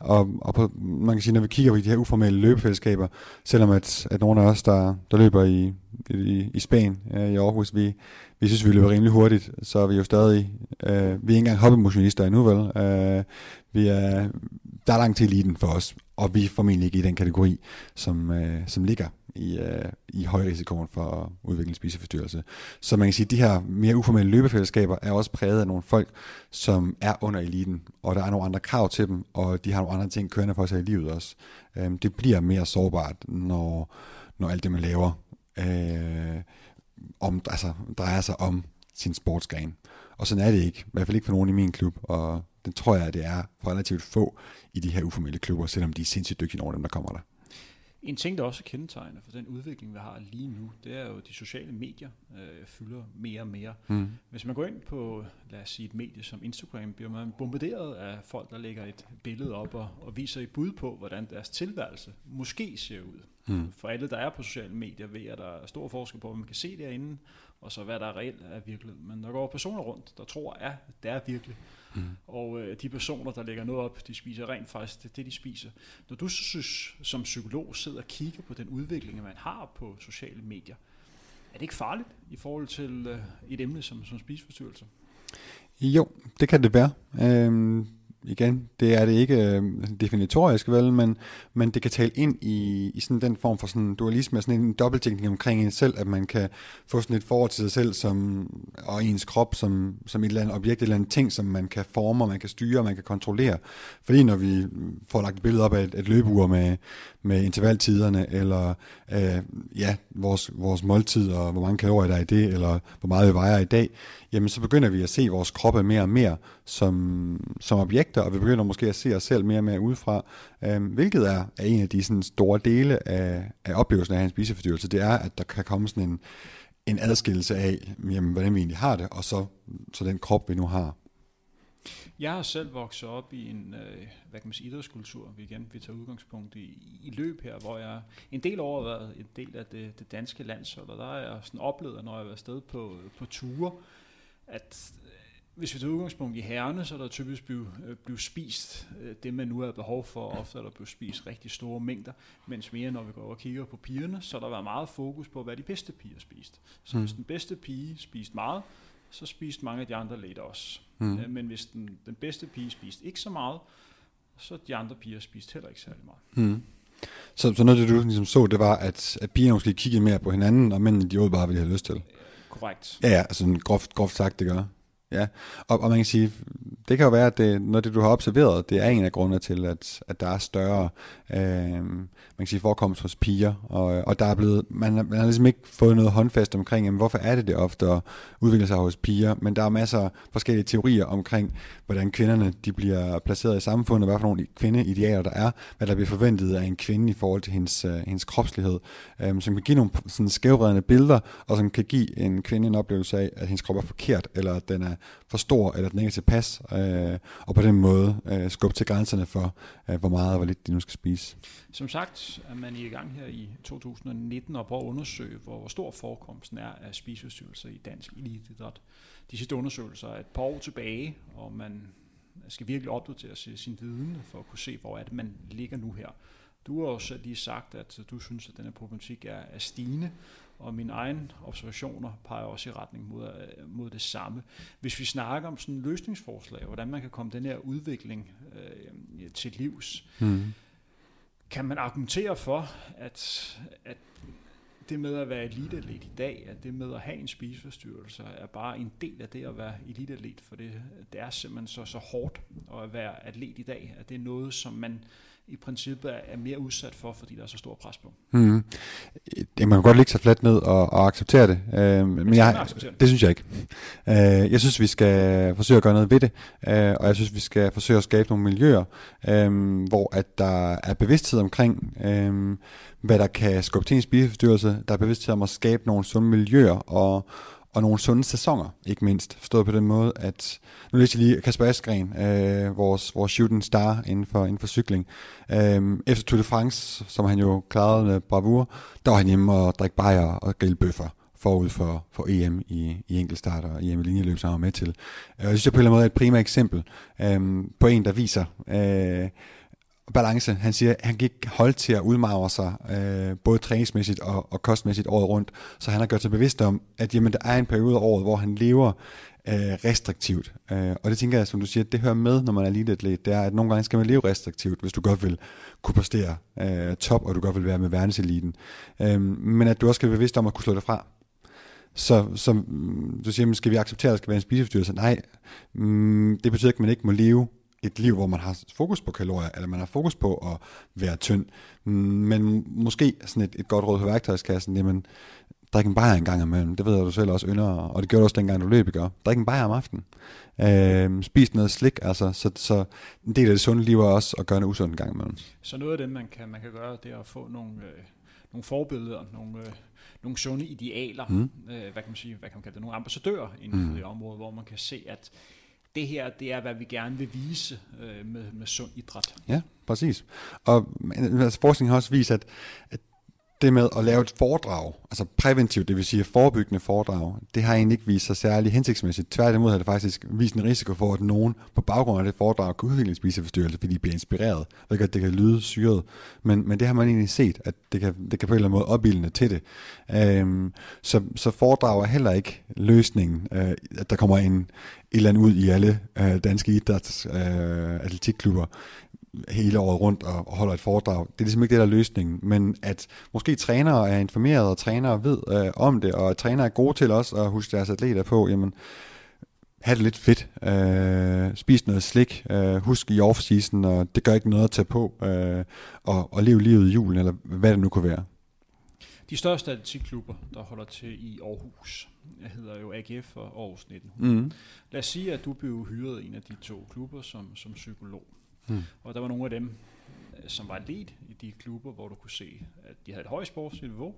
S2: Og, og på, man kan sige, når vi kigger på de her uformelle løbefællesskaber, selvom at, at nogle af os, der, der løber i, i, i Spanien, øh, i Aarhus, vi, vi synes, vi løber rimelig hurtigt, så er vi jo stadig, øh, vi er ikke engang hobbymotionister endnu, vel? Øh, vi er, der er langt til eliten for os, og vi er formentlig ikke i den kategori, som, øh, som ligger i, øh, i højrisikoen for at udvikle en spiseforstyrrelse. Så man kan sige, at de her mere uformelle løbefællesskaber er også præget af nogle folk, som er under eliten, og der er nogle andre krav til dem, og de har nogle andre ting kørende for sig i livet også. Øh, det bliver mere sårbart, når, når alt det, man laver, øh, om, altså, drejer sig om sin sportsgren. Og sådan er det ikke, i hvert fald ikke for nogen i min klub, og den tror jeg, det er for relativt få i de her uformelle klubber, selvom de er sindssygt dygtige over dem, der kommer der.
S1: En ting, der også er kendetegnende for den udvikling, vi har lige nu, det er jo, de sociale medier øh, fylder mere og mere. Mm. Hvis man går ind på, lad os sige, et medie som Instagram, bliver man bombarderet af folk, der lægger et billede op og, og viser et bud på, hvordan deres tilværelse måske ser ud. Mm. For alle, der er på sociale medier, ved at der er stor forskel på, hvad man kan se derinde, og så hvad der er reelt er virkelighed. Men der går personer rundt, der tror, at det er virkelig. Mm. Og øh, de personer, der lægger noget op, de spiser rent faktisk det, det de spiser. Når du synes, som psykolog sidder og kigger på den udvikling, man har på sociale medier, er det ikke farligt i forhold til øh, et emne som, som spiseforstyrrelse?
S2: Jo, det kan det være. Øhm, igen, det er det ikke øh, definitorisk, vel, men, men det kan tale ind i, i sådan den form for sådan dualisme, sådan en dobbelttænkning omkring en selv, at man kan få sådan et forhold til sig selv som, og ens krop som, som et eller andet objekt, et eller andet ting, som man kan forme, man kan styre, man kan kontrollere. Fordi når vi får lagt et billede op af et, et løbeur med, med intervaltiderne, eller øh, ja, vores, vores måltid, og hvor mange kalorier der er i det, eller hvor meget vi vejer i dag, jamen så begynder vi at se vores kroppe mere og mere som, som objekter, og vi begynder måske at se os selv mere og mere udefra, øh, hvilket er, er en af de sådan, store dele af, af oplevelsen af en spiseforstyrrelse, det er, at der kan komme sådan en, en adskillelse af, jamen, hvordan vi egentlig har det, og så, så den krop, vi nu har.
S1: Jeg har selv vokset op i en øh, hvad kan man sige, idrætskultur, vi igen vi tager udgangspunkt i, i løb her, hvor jeg en del år har været en del af det, det danske landshold, og der har jeg sådan oplevet, når jeg har været afsted på, på ture, at øh, hvis vi tager udgangspunkt i herrene, så er der typisk blevet, øh, blevet spist øh, det, man nu har behov for. Ofte er der blevet spist rigtig store mængder, mens mere når vi går over og kigger på pigerne, så er der været meget fokus på, hvad de bedste piger spiste. Så mm. hvis den bedste pige spiste meget, så spiste mange af de andre lidt også. Mm. Men hvis den, den bedste pige spiste ikke så meget, så de andre piger spiste heller ikke særlig meget. Mm.
S2: Så, så noget det, du ligesom så, det var, at, at pigerne måske kiggede mere på hinanden, og mændene de bare, hvad de havde lyst til.
S1: Korrekt.
S2: Ja, ja, altså groft, groft sagt, det gør. Ja, og, og man kan sige, det kan jo være, at det, noget det, du har observeret, det er en af grundene til, at, at der er større øh, man kan sige, forekomst hos piger, og, og der er blevet, man, man har ligesom ikke fået noget håndfast omkring, jamen, hvorfor er det det ofte udvikler sig hos piger, men der er masser af forskellige teorier omkring, hvordan kvinderne de bliver placeret i samfundet, hvad for nogle kvindeidealer der er, hvad der bliver forventet af en kvinde i forhold til hendes, øh, hendes kropslighed, øh, som kan give nogle sådan skævredende billeder, og som kan give en kvinde en oplevelse af, at hendes krop er forkert, eller at den er for stor, eller den ikke er tilpas, øh, og på den måde øh, skubbe til grænserne for, øh, hvor meget og hvor lidt de nu skal spise.
S1: Som sagt er man i gang her i 2019 og prøver at undersøge, hvor stor forekomsten er af spiseforstyrrelser i dansk elitidræt. De sidste undersøgelser er et par år tilbage, og man skal virkelig opdatere sin viden for at kunne se, hvor er det, man ligger nu her. Du har også lige sagt, at du synes, at denne problematik er, er stigende, og mine egne observationer peger også i retning mod, øh, mod det samme. Hvis vi snakker om sådan løsningsforslag, hvordan man kan komme den her udvikling øh, til livs, mm. kan man argumentere for, at, at det med at være eliteatlet i dag, at det med at have en spiseforstyrrelse, er bare en del af det at være eliteatlet, for det, det er simpelthen så, så hårdt at være atlet i dag, at det er noget, som man i princippet er mere udsat for, fordi der er så stor pres på. Mm.
S2: Man kan godt ligge sig fladt ned og, og acceptere det, øh, men jeg, acceptere det. det synes jeg ikke. Øh, jeg synes, vi skal forsøge at gøre noget ved det, øh, og jeg synes, vi skal forsøge at skabe nogle miljøer, øh, hvor at der er bevidsthed omkring, øh, hvad der kan skubbe til en spiseforstyrrelse, der er bevidsthed om at skabe nogle sunde miljøer, og og nogle sunde sæsoner, ikke mindst. Forstået på den måde, at nu læste jeg lige Kasper Askren, øh, vores, vores shooting star inden for, inden for cykling. Øh, efter Tour de France, som han jo klarede med bravur, der var han hjemme og drikke bajer og grille bøffer forud for, for EM i, i enkeltstart og EM i linjeløb, som han var med til. Øh, jeg synes, jeg på en eller anden måde er et primært eksempel øh, på en, der viser, øh, balance. Han siger, at han gik hold til at udmagre sig, øh, både træningsmæssigt og, og kostmæssigt året rundt. Så han har gjort sig bevidst om, at jamen, der er en periode af året, hvor han lever øh, restriktivt. Øh, og det tænker jeg, som du siger, det hører med, når man er eliteatlet. Det er, at nogle gange skal man leve restriktivt, hvis du godt vil kunne præstere øh, top, og du godt vil være med verdenseliten. Øh, men at du også skal være bevidst om at kunne slå det fra. Så, så mm, du siger, skal vi acceptere, at der skal være en spiseforstyrrelse? Nej, mm, det betyder ikke, at man ikke må leve et liv, hvor man har fokus på kalorier, eller man har fokus på at være tynd. Men måske sådan et, et godt råd på værktøjskassen, jamen, drik en bajer en gang imellem. Det ved jeg, du selv også ynder, og det gjorde du også dengang, du løb, ikke? Drik en bajer om aftenen. Øh, spis noget slik, altså, så, så en del af det sunde liv er også at gøre noget usundt en gang imellem.
S1: Så noget af det, man kan, man kan gøre, det er at få nogle, øh, nogle forbilleder, nogle, øh, nogle sunde idealer, mm. øh, hvad kan man sige, hvad kan man kalde det, nogle ambassadører inden for mm. det område, hvor man kan se, at det her, det er, hvad vi gerne vil vise øh, med, med sund idræt.
S2: Ja, præcis. Og altså, forskning har også vist, at, at det med at lave et foredrag, altså præventivt, det vil sige forebyggende foredrag, det har egentlig ikke vist sig særlig hensigtsmæssigt. Tværtimod har det faktisk vist en risiko for, at nogen på baggrund af det foredrag kan udvikle en spiseforstyrrelse, fordi de bliver inspireret. Jeg ved det kan lyde syret, men, men det har man egentlig set, at det kan, det kan på en eller anden måde opildne til det. Øhm, så, så foredrag er heller ikke løsningen, øh, at der kommer en, et eller andet ud i alle øh, danske idræts øh, atletikklubber hele året rundt og, holder et foredrag. Det er ligesom ikke det, der er løsningen, men at måske trænere er informeret, og trænere ved øh, om det, og trænere er gode til også at huske deres atleter på, jamen, have det lidt fedt, øh, spis noget slik, øh, husk i off-season, og det gør ikke noget at tage på, øh, og, og leve livet i julen, eller hvad det nu kunne være.
S1: De største atletikklubber, der holder til i Aarhus, hedder jo AGF og Aarhus 1900. Mm. Lad os sige, at du blev hyret en af de to klubber som, som psykolog. Mm. Og der var nogle af dem, øh, som var atlet i de klubber, hvor du kunne se, at de havde et højt sportsligt niveau,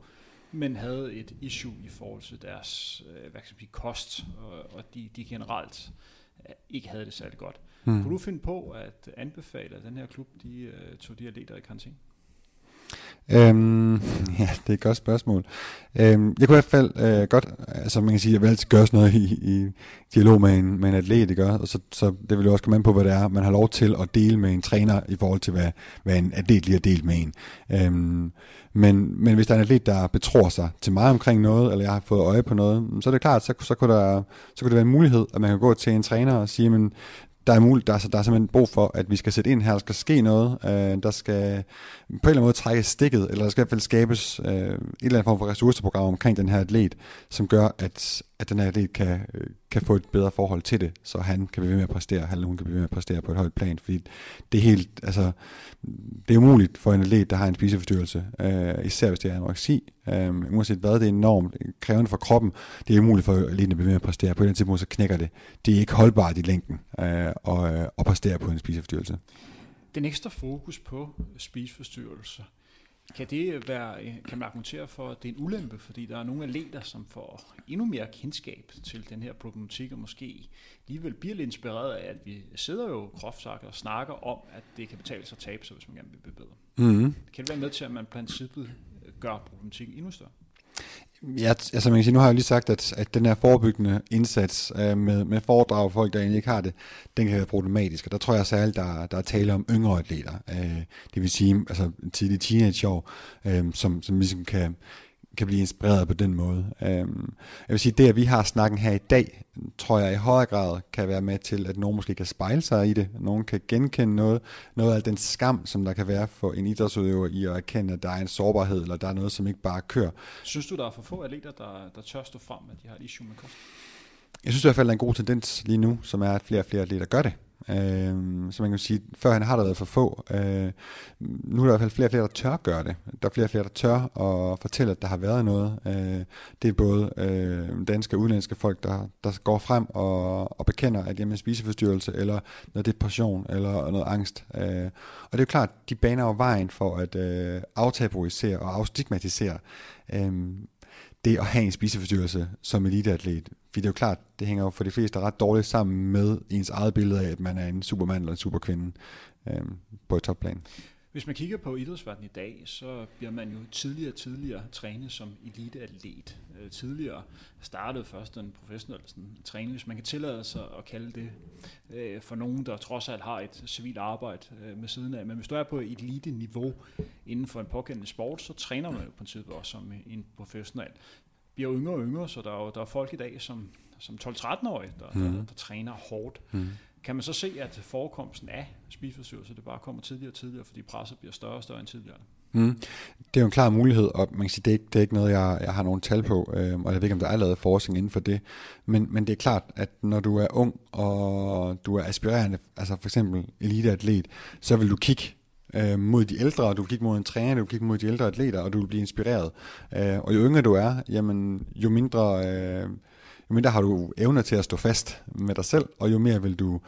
S1: men havde et issue i forhold til deres øh, hvad skal sige, kost, og, og de, de generelt øh, ikke havde det særlig godt. Mm. Kunne du finde på at anbefale, at den her klub de, uh, tog de atleter i karantæne?
S2: Øhm, ja, det er et godt spørgsmål. Øhm, jeg kunne i hvert fald øh, godt, altså man kan sige, jeg vil altid gøre sådan noget i, i dialog med en, med en atlet, ikke? Og så, så det vil jo også komme an på, hvad det er, man har lov til at dele med en træner i forhold til, hvad, hvad en atlet lige har delt med en. Øhm, men, men hvis der er en atlet, der betror sig til mig omkring noget, eller jeg har fået øje på noget, så er det klart, så, så, kunne, der, så kunne det være en mulighed, at man kan gå til en træner og sige, men der er, muligt, der, er, der er simpelthen brug for, at vi skal sætte ind her, der skal ske noget, øh, der skal på en eller anden måde trække stikket, eller der skal i hvert fald skabes øh, et eller andet form for ressourceprogram omkring den her atlet, som gør, at, at den her atlet kan, øh, kan få et bedre forhold til det, så han kan blive ved med at præstere, eller hun kan blive ved med at præstere på et højt plan, fordi det er helt, altså, det er umuligt for en atlet, der har en spiseforstyrrelse, øh, især hvis det er anoreksi, øh, uanset hvad, det er enormt krævende for kroppen, det er umuligt for atleten at blive ved med at præstere, på den eller anden tidspunkt så knækker det. Det er ikke holdbart i længden øh, og, øh, at præstere på en spiseforstyrrelse.
S1: Den ekstra fokus på spiseforstyrrelser, kan det være, kan man argumentere for, at det er en ulempe, fordi der er nogle atleter, som får endnu mere kendskab til den her problematik, og måske alligevel bliver lidt inspireret af, at vi sidder jo groft sagt og snakker om, at det kan betale sig at tabe sig, hvis man gerne vil blive bedre. Mm-hmm. Kan det være med til, at man princippet gør problematikken endnu større?
S2: Ja, altså man kan sige, nu har jeg lige sagt, at, at den her forebyggende indsats øh, med, med foredrag for folk, der egentlig ikke har det, den kan være problematisk. Og der tror jeg særligt, der, der er tale om yngre atleter. Øh, det vil sige, altså tidlige teenageår, øh, som, som ligesom kan, kan blive inspireret på den måde. Øhm, jeg vil sige, det at vi har snakken her i dag, tror jeg i højere grad kan være med til, at nogen måske kan spejle sig i det. Nogen kan genkende noget, noget af den skam, som der kan være for en idrætsudøver i at erkende, at der er en sårbarhed, eller der er noget, som ikke bare kører.
S1: Synes du, der er for få atleter, der, der tør stå frem, at de har et issue med kost?
S2: Jeg synes i hvert fald, der er en god tendens lige nu, som er, at flere og flere atleter gør det. Øh, så man kan sige, før han har der været for få. Øh, nu er der i hvert fald flere og flere, der tør gøre det. Der er flere og flere, der tør at fortælle, at der har været noget. Øh, det er både øh, danske og udenlandske folk, der, der går frem og, og bekender, at jamen, spiseforstyrrelse, eller noget depression, eller noget angst. Øh, og det er jo klart, de baner jo vejen for at øh, aftabuisere og afstigmatisere øh, det at have en spiseforstyrrelse som eliteatlet. Fordi det er jo klart, det hænger jo for de fleste ret dårligt sammen med ens eget billede af, at man er en supermand eller en superkvinde øh, på et topplan.
S1: Hvis man kigger på idrætsverdenen i dag, så bliver man jo tidligere og tidligere trænet som eliteatlet. Øh, tidligere startede først en professionel sådan, træning, hvis man kan tillade sig at kalde det øh, for nogen, der trods alt har et civilt arbejde øh, med siden af. Men hvis du er på et elite-niveau inden for en pågældende sport, så træner man jo på princippet også som en professionel. Bliver yngre og yngre, så der er jo der er folk i dag, som, som 12-13-årige, der, mm. der, der træner hårdt. Mm. Kan man så se, at forekomsten af spiseforstyrrelser, det bare kommer tidligere og tidligere, fordi presset bliver større og større end tidligere?
S2: Mm. Det er jo en klar mulighed, og man kan sige, det er ikke, det er ikke noget, jeg, jeg har nogen tal på, øh, og jeg ved ikke, om der er lavet forskning inden for det, men, men det er klart, at når du er ung, og du er aspirerende, altså for eksempel eliteatlet, så vil du kigge øh, mod de ældre, du vil kigge mod en træner, du vil kigge mod de ældre atleter, og du vil blive inspireret. Øh, og jo yngre du er, jamen, jo mindre... Øh, jo mindre har du evner til at stå fast med dig selv, og jo mere vil du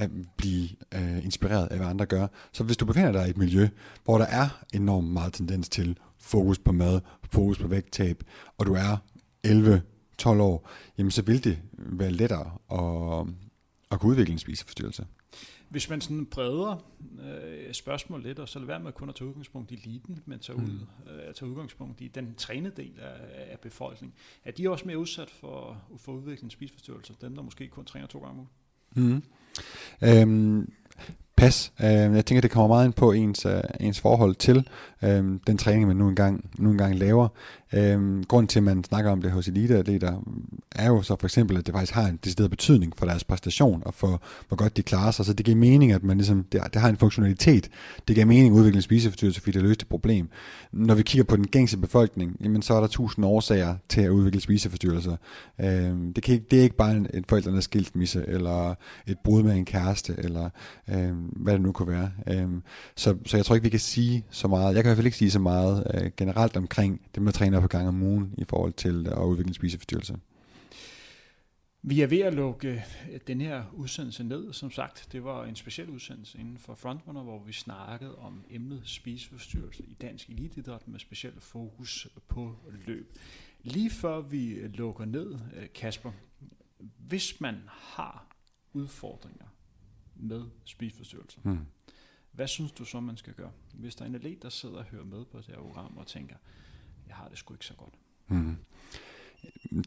S2: øh, blive øh, inspireret af, hvad andre gør. Så hvis du befinder dig i et miljø, hvor der er enormt meget tendens til fokus på mad, fokus på vægttab, og du er 11-12 år, jamen så vil det være lettere at, at kunne udvikle en spiseforstyrrelse.
S1: Hvis man sådan breder øh, spørgsmål lidt, og så lad være med kun at tage udgangspunkt i eliten, men tage, mm. ud, øh, tage udgangspunkt i den trænede del af, af befolkningen, er de også mere udsat for, for udvikling spiseforstyrrelser, dem der måske kun træner to gange om ugen?
S2: Mm. Øhm, pas. Øh, jeg tænker, det kommer meget ind på ens, øh, ens forhold til øh, den træning, man nu engang, nu engang laver. Øh, grunden til, at man snakker om det hos eliteatleter, er jo så for eksempel, at det faktisk har en decideret betydning for deres præstation, og for hvor godt de klarer sig. Så det giver mening, at man ligesom, det, det har en funktionalitet. Det giver mening at udvikle en spiseforstyrrelse, fordi det løser et problem. Når vi kigger på den gængse befolkning, jamen, så er der tusind årsager til at udvikle spiseforstyrrelser. Øh, det, kan ikke, det er ikke bare en, en forældrenes skilsmisse, eller et brud med en kæreste, eller øh, hvad det nu kunne være. Øh, så, så jeg tror ikke, vi kan sige så meget. Jeg kan i hvert fald ikke sige så meget øh, generelt omkring det med at træne op gang om ugen i forhold til at udvikle en spiseforstyrrelse.
S1: Vi er ved at lukke øh, den her udsendelse ned. Som sagt, det var en speciel udsendelse inden for Frontrunner, hvor vi snakkede om emnet spiseforstyrrelse i dansk elitidræt med speciel fokus på løb. Lige før vi lukker ned, øh, Kasper, hvis man har udfordringer med spiseforstyrrelser, hmm. hvad synes du så, man skal gøre? Hvis der er en atlet, der sidder og hører med på det her program og tænker, jeg har det sgu ikke så godt. Mm.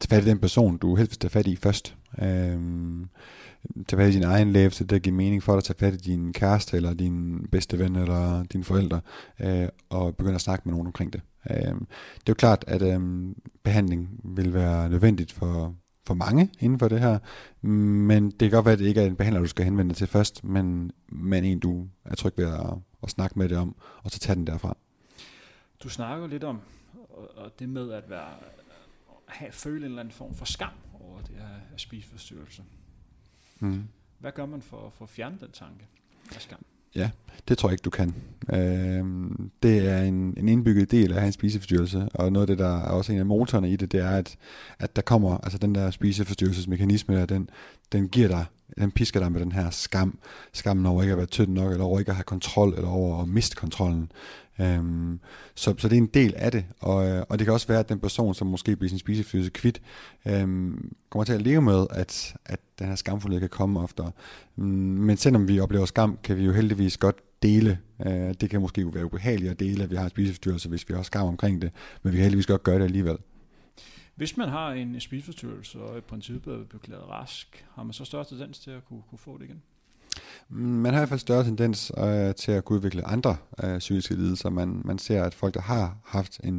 S2: Tag fat i den person, du helst vil tage fat i først. Øhm, tag fat i din egen læge, så det giver mening for dig at tage fat i din kæreste, eller din bedste ven, eller dine forældre, øh, og begynde at snakke med nogen omkring det. Øhm, det er jo klart, at øhm, behandling vil være nødvendigt for, for mange inden for det her, men det kan godt være, at det ikke er en behandler, du skal henvende dig til først, men, men en, du er tryg ved at, at snakke med det om, og så tage den derfra.
S1: Du snakker lidt om og, og det med at være have, føle en eller anden form for skam over det her spiseforstyrrelse. Mm. Hvad gør man for, for at fjerne den tanke af skam?
S2: Ja, det tror jeg ikke, du kan. Øh, det er en, en indbygget del af at have en spiseforstyrrelse, og noget af det, der er også en af motorerne i det, det er, at, at der kommer, altså den der spiseforstyrrelsesmekanisme, der, den, den giver dig, den pisker dig med den her skam. Skammen over ikke at være tynd nok, eller over ikke at have kontrol, eller over at miste kontrollen. Øhm, så, så det er en del af det, og, øh, og det kan også være, at den person, som måske bliver sin spiseforstyrrelse kvidt, øhm, kommer til at leve med, at, at den her skamfuldhed kan komme oftere. Mm, men selvom vi oplever skam, kan vi jo heldigvis godt dele. Øh, det kan måske være ubehageligt at dele, at vi har en spiseforstyrrelse, altså, hvis vi har skam omkring det, men vi kan heldigvis godt gøre det alligevel.
S1: Hvis man har en spiseforstyrrelse og i princippet er blevet rask, har man så større tendens til at kunne, kunne få det igen?
S2: Man har i hvert fald større tendens øh, til at kunne udvikle andre øh, psykiske lidelser. Man, man ser, at folk, der har haft en,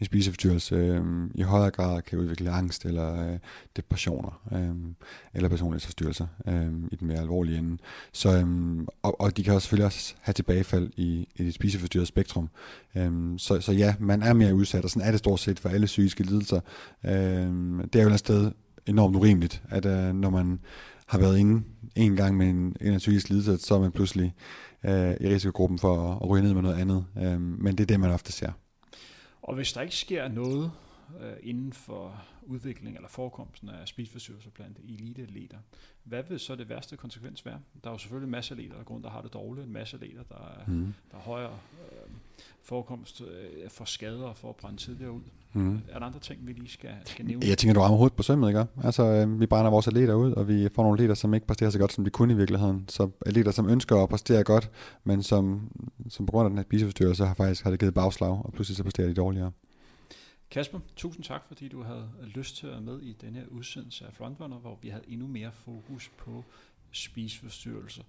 S2: en spiseforstyrrelse, øh, i højere grad kan udvikle angst eller øh, depressioner øh, eller personlighedsforstyrrelser øh, i den mere alvorlige ende. Så, øh, og, og de kan også selvfølgelig også have tilbagefald i, i det spiseforstyrrede spektrum. Øh, så, så ja, man er mere udsat, og sådan er det stort set for alle psykiske lidelser. Øh, det er jo et sted enormt urimeligt, at øh, når man har været inde en gang med en, en psykisk lidelse, så er man pludselig øh, i risikogruppen for at, at ryge ned med noget andet. Øh, men det er det, man ofte ser.
S1: Og hvis der ikke sker noget øh, inden for udvikling eller forekomsten af spiseforstyrrelser blandt eliteatleter, hvad vil så det værste konsekvens være? Der er jo selvfølgelig en masse atleter, der, grund, der har det dårligt, en masse atleter, der, er, mm. der er højere øh, forekomst øh, for skader og for at brænde tidligere ud. Mm. Er der andre ting, vi lige skal, skal nævne?
S2: Jeg tænker, du rammer hovedet på sømmet, ikke? Altså, øh, vi brænder vores atleter ud, og vi får nogle atleter, som ikke præsterer så godt, som de kunne i virkeligheden. Så atleter, som ønsker at præstere godt, men som, som på grund af den her spiseforstyrrelse har faktisk har det givet bagslag, og pludselig så præsterer de dårligere.
S1: Kasper, tusind tak, fordi du havde lyst til at være med i den her udsendelse af Frontrunner, hvor vi havde endnu mere fokus på spiseforstyrrelser.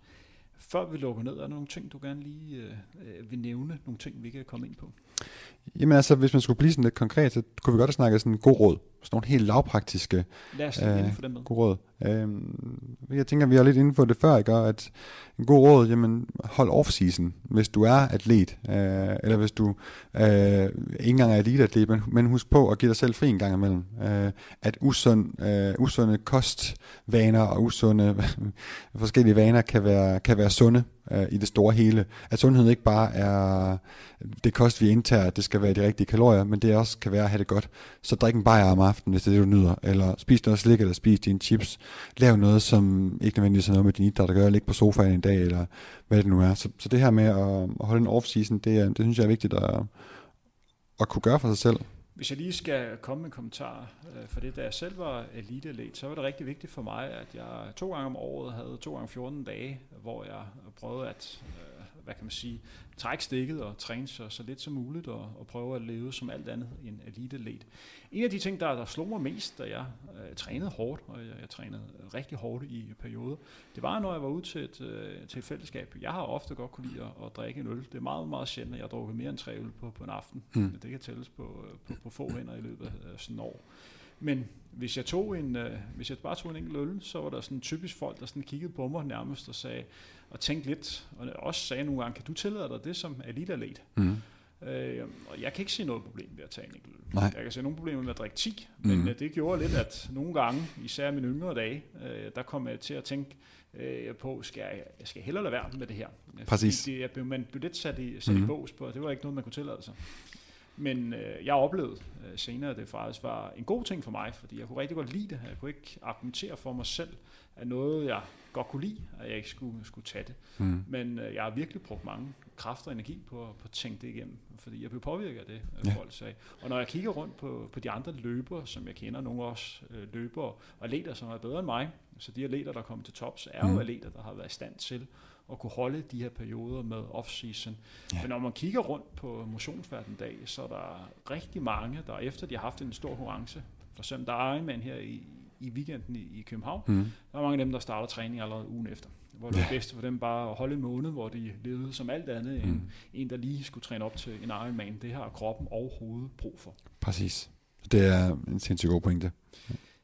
S1: Før vi lukker ned, er der nogle ting, du gerne lige øh, vil nævne? Nogle ting, vi kan komme ind på?
S2: Jamen altså, hvis man skulle blive sådan lidt konkret, så kunne vi godt have snakket sådan en god råd. Sådan nogle helt lavpraktiske
S1: Lad os øh, for dem med.
S2: god råd. Øhm, jeg tænker, vi har lidt inde på det før, ikke? at en god råd, jamen hold off-season, hvis du er atlet, øh, eller hvis du øh, ikke engang er eliteatlet, men, men husk på at give dig selv fri en gang imellem. Øh, at usund, øh, usunde kostvaner og usunde <laughs> forskellige vaner kan være, kan være sunde øh, i det store hele. At sundhed ikke bare er det kost, vi indtager, det skal være de rigtige kalorier, men det også kan være at have det godt. Så drik en bajer om aftenen, hvis det er det, du nyder, eller spis noget slik, eller spis dine chips. Lav noget, som ikke nødvendigvis har noget med din idræt at gøre, ligge på sofaen en dag, eller hvad det nu er. Så, så det her med at, at holde en off-season, det, øh, det synes jeg er vigtigt at, at kunne gøre for sig selv.
S1: Hvis jeg lige skal komme med en kommentar øh, for det, da jeg selv var elite så var det rigtig vigtigt for mig, at jeg to gange om året havde to gange 14 dage, hvor jeg prøvede at øh, hvad kan man sige, trække stikket og træne så, så lidt som muligt og, og prøve at leve som alt andet end elite En af de ting, der, der slog mig mest, da jeg øh, trænede hårdt, og jeg, jeg trænede rigtig hårdt i perioder, det var, når jeg var ude til et, øh, til et fællesskab. Jeg har ofte godt kunne lide at, at drikke en øl. Det er meget, meget sjældent, at jeg drukker mere end tre øl på, på en aften. Mm. Det kan tælles på, på, på få hænder i løbet af sådan et år. Men hvis jeg tog en, øh, hvis jeg bare tog en enkelt øl, så var der sådan typisk folk, der sådan kiggede på mig nærmest og sagde, og tænkte lidt, og også sagde nogle gange, kan du tillade dig det som elite-atlet? Mm. Øh, og jeg kan ikke se noget problem ved at tage en enkelt. Nej. Jeg kan se nogle problemer med at drikke 10, men mm. det gjorde lidt, at nogle gange, især mine yngre dage, øh, der kom jeg til at tænke øh, på, skal jeg, skal jeg hellere lade være med det her?
S2: Præcis.
S1: Fordi det, man blev lidt sat i, sat mm. i bås på, og det var ikke noget, man kunne tillade sig. Men øh, jeg oplevede øh, senere, at det faktisk var en god ting for mig, fordi jeg kunne rigtig godt lide det. Jeg kunne ikke argumentere for mig selv, at noget, jeg godt kunne lide, at jeg ikke skulle, skulle tage det. Mm. Men øh, jeg har virkelig brugt mange kræfter og energi på, på at tænke det igennem, fordi jeg blev påvirket af det, øh, ja. folk sagde. Og når jeg kigger rundt på, på de andre løbere, som jeg kender, nogle også øh, løbere og atleter, som er bedre end mig, så de atleter, der kommer til tops, er mm. jo atleter, der har været i stand til at kunne holde de her perioder med off-season. Ja. Men når man kigger rundt på motionsverden dag, så er der rigtig mange, der efter de har haft en stor konkurrence, for eksempel der er Ironman her i, i weekenden i, i København, mm. der er mange af dem, der starter træning allerede ugen efter. Hvor det ja. bedste for dem bare at holde en måned, hvor de levede som alt andet mm. end en, der lige skulle træne op til en Ironman. Det har kroppen og hovedet brug for.
S2: Præcis. Det er en sindssygt god pointe.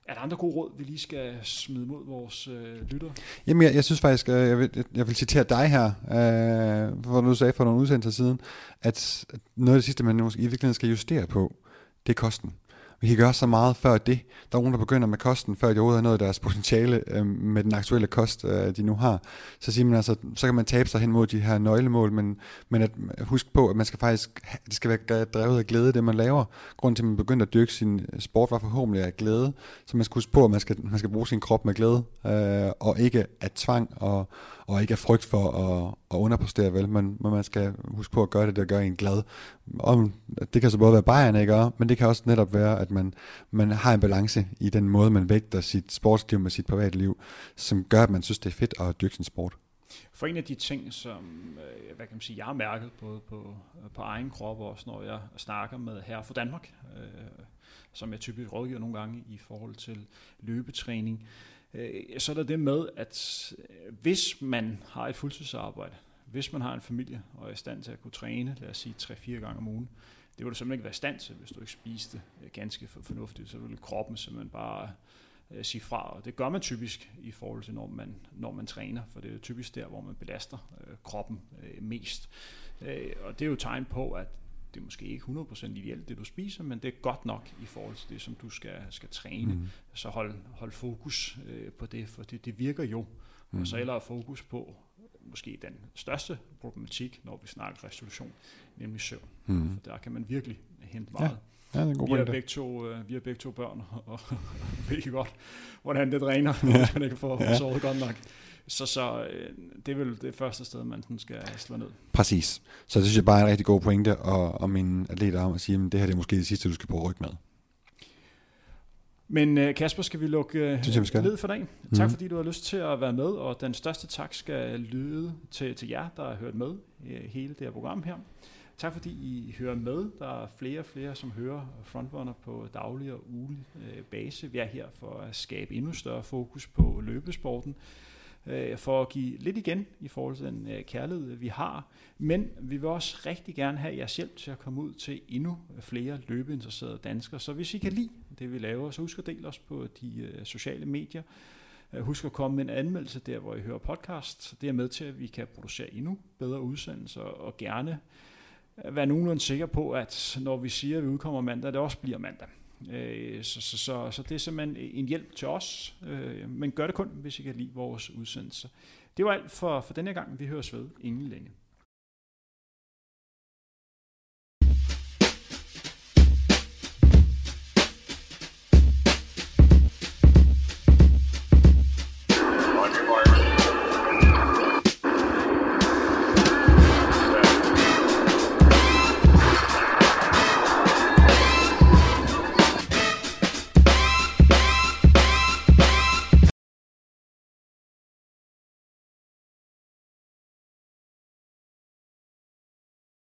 S1: Er der andre gode råd, vi lige skal smide mod vores øh, lytter?
S2: Jamen, jeg, jeg synes faktisk, øh, jeg, vil, jeg vil citere dig her, øh, hvor du sagde for nogle udsendelser siden, at noget af det sidste, man i virkeligheden skal justere på, det er kosten. Vi kan gøre så meget før det. Der er nogen, der begynder med kosten, før de overhovedet har nået deres potentiale øh, med den aktuelle kost, øh, de nu har. Så siger man altså, så kan man tabe sig hen mod de her nøglemål, men, men at husk på, at man skal faktisk, det skal være drevet af glæde, det man laver. Grunden til, at man begynder at dyrke sin øh, sport, var forhåbentlig af glæde. Så man skal huske på, at man skal, man skal bruge sin krop med glæde, øh, og ikke af tvang, og, og ikke af frygt for at, at underpræstere, vel? Men, men man skal huske på at gøre det, der gør en glad. Og det kan så både være Bayern, ikke? Men det kan også netop være, at man, man har en balance i den måde, man vægter sit sportsliv med sit private liv, som gør, at man synes, det er fedt at dyrke sin sport.
S1: For en af de ting, som øh, hvad kan man sige, jeg har mærket både på, øh, på egen krop og også når jeg snakker med her fra Danmark, øh, som jeg typisk rådgiver nogle gange i forhold til løbetræning, Øh, Øh, så er der det med, at øh, hvis man har et fuldtidsarbejde, hvis man har en familie og er i stand til at kunne træne, lad os sige 3-4 gange om ugen, det vil du simpelthen ikke være i stand til, hvis du ikke spiste øh, ganske fornuftigt. Så vil kroppen simpelthen bare sige fra, og det gør man typisk i forhold til, når man, når man træner, for det er jo typisk der, hvor man belaster øh, kroppen øh, mest. Øh, og det er jo tegn på, at det er måske ikke 100% ideelt, det du spiser, men det er godt nok i forhold til det, som du skal, skal træne. Mm. Så hold, hold fokus øh, på det, for det, det virker jo. Mm. Og så ellers fokus på måske den største problematik, når vi snakker restitution, nemlig søvn. Mm. For der kan man virkelig hente meget. Ja. Ja, det er en god vi, har begge to, øh, vi har begge to børn, og <laughs> ved godt, hvordan det dræner, ja. hvis man ikke får ja. sovet godt nok. Så, så øh, det er vel det første sted, man sådan skal slå ned.
S2: Præcis. Så det synes jeg bare er en rigtig god pointe, og, og mine atleter om at sige, at det her det er måske det sidste, du skal på ryg med.
S1: Men øh, Kasper, skal vi lukke øh, synes jeg, vi skal. ned for dagen? Mm-hmm. Tak fordi du har lyst til at være med, og den største tak skal lyde til, til jer, der har hørt med i hele det her program her. Tak fordi I hører med. Der er flere og flere, som hører Frontrunner på daglig og ugelig øh, base. Vi er her for at skabe endnu større fokus på løbesporten øh, for at give lidt igen i forhold til den øh, kærlighed, øh, vi har. Men vi vil også rigtig gerne have jeres hjælp til at komme ud til endnu flere løbeinteresserede danskere. Så hvis I kan lide det, vi laver, så husk at dele os på de øh, sociale medier. Øh, husk at komme med en anmeldelse der, hvor I hører podcast. Det er med til, at vi kan producere endnu bedre udsendelser og gerne øh, være nogenlunde sikker på, at når vi siger, at vi udkommer mandag, det også bliver mandag. Øh, så, så, så, så det er simpelthen en hjælp til os, øh, men gør det kun, hvis I kan lide vores udsendelse. Det var alt for, for denne gang. Vi høres ved inden længe.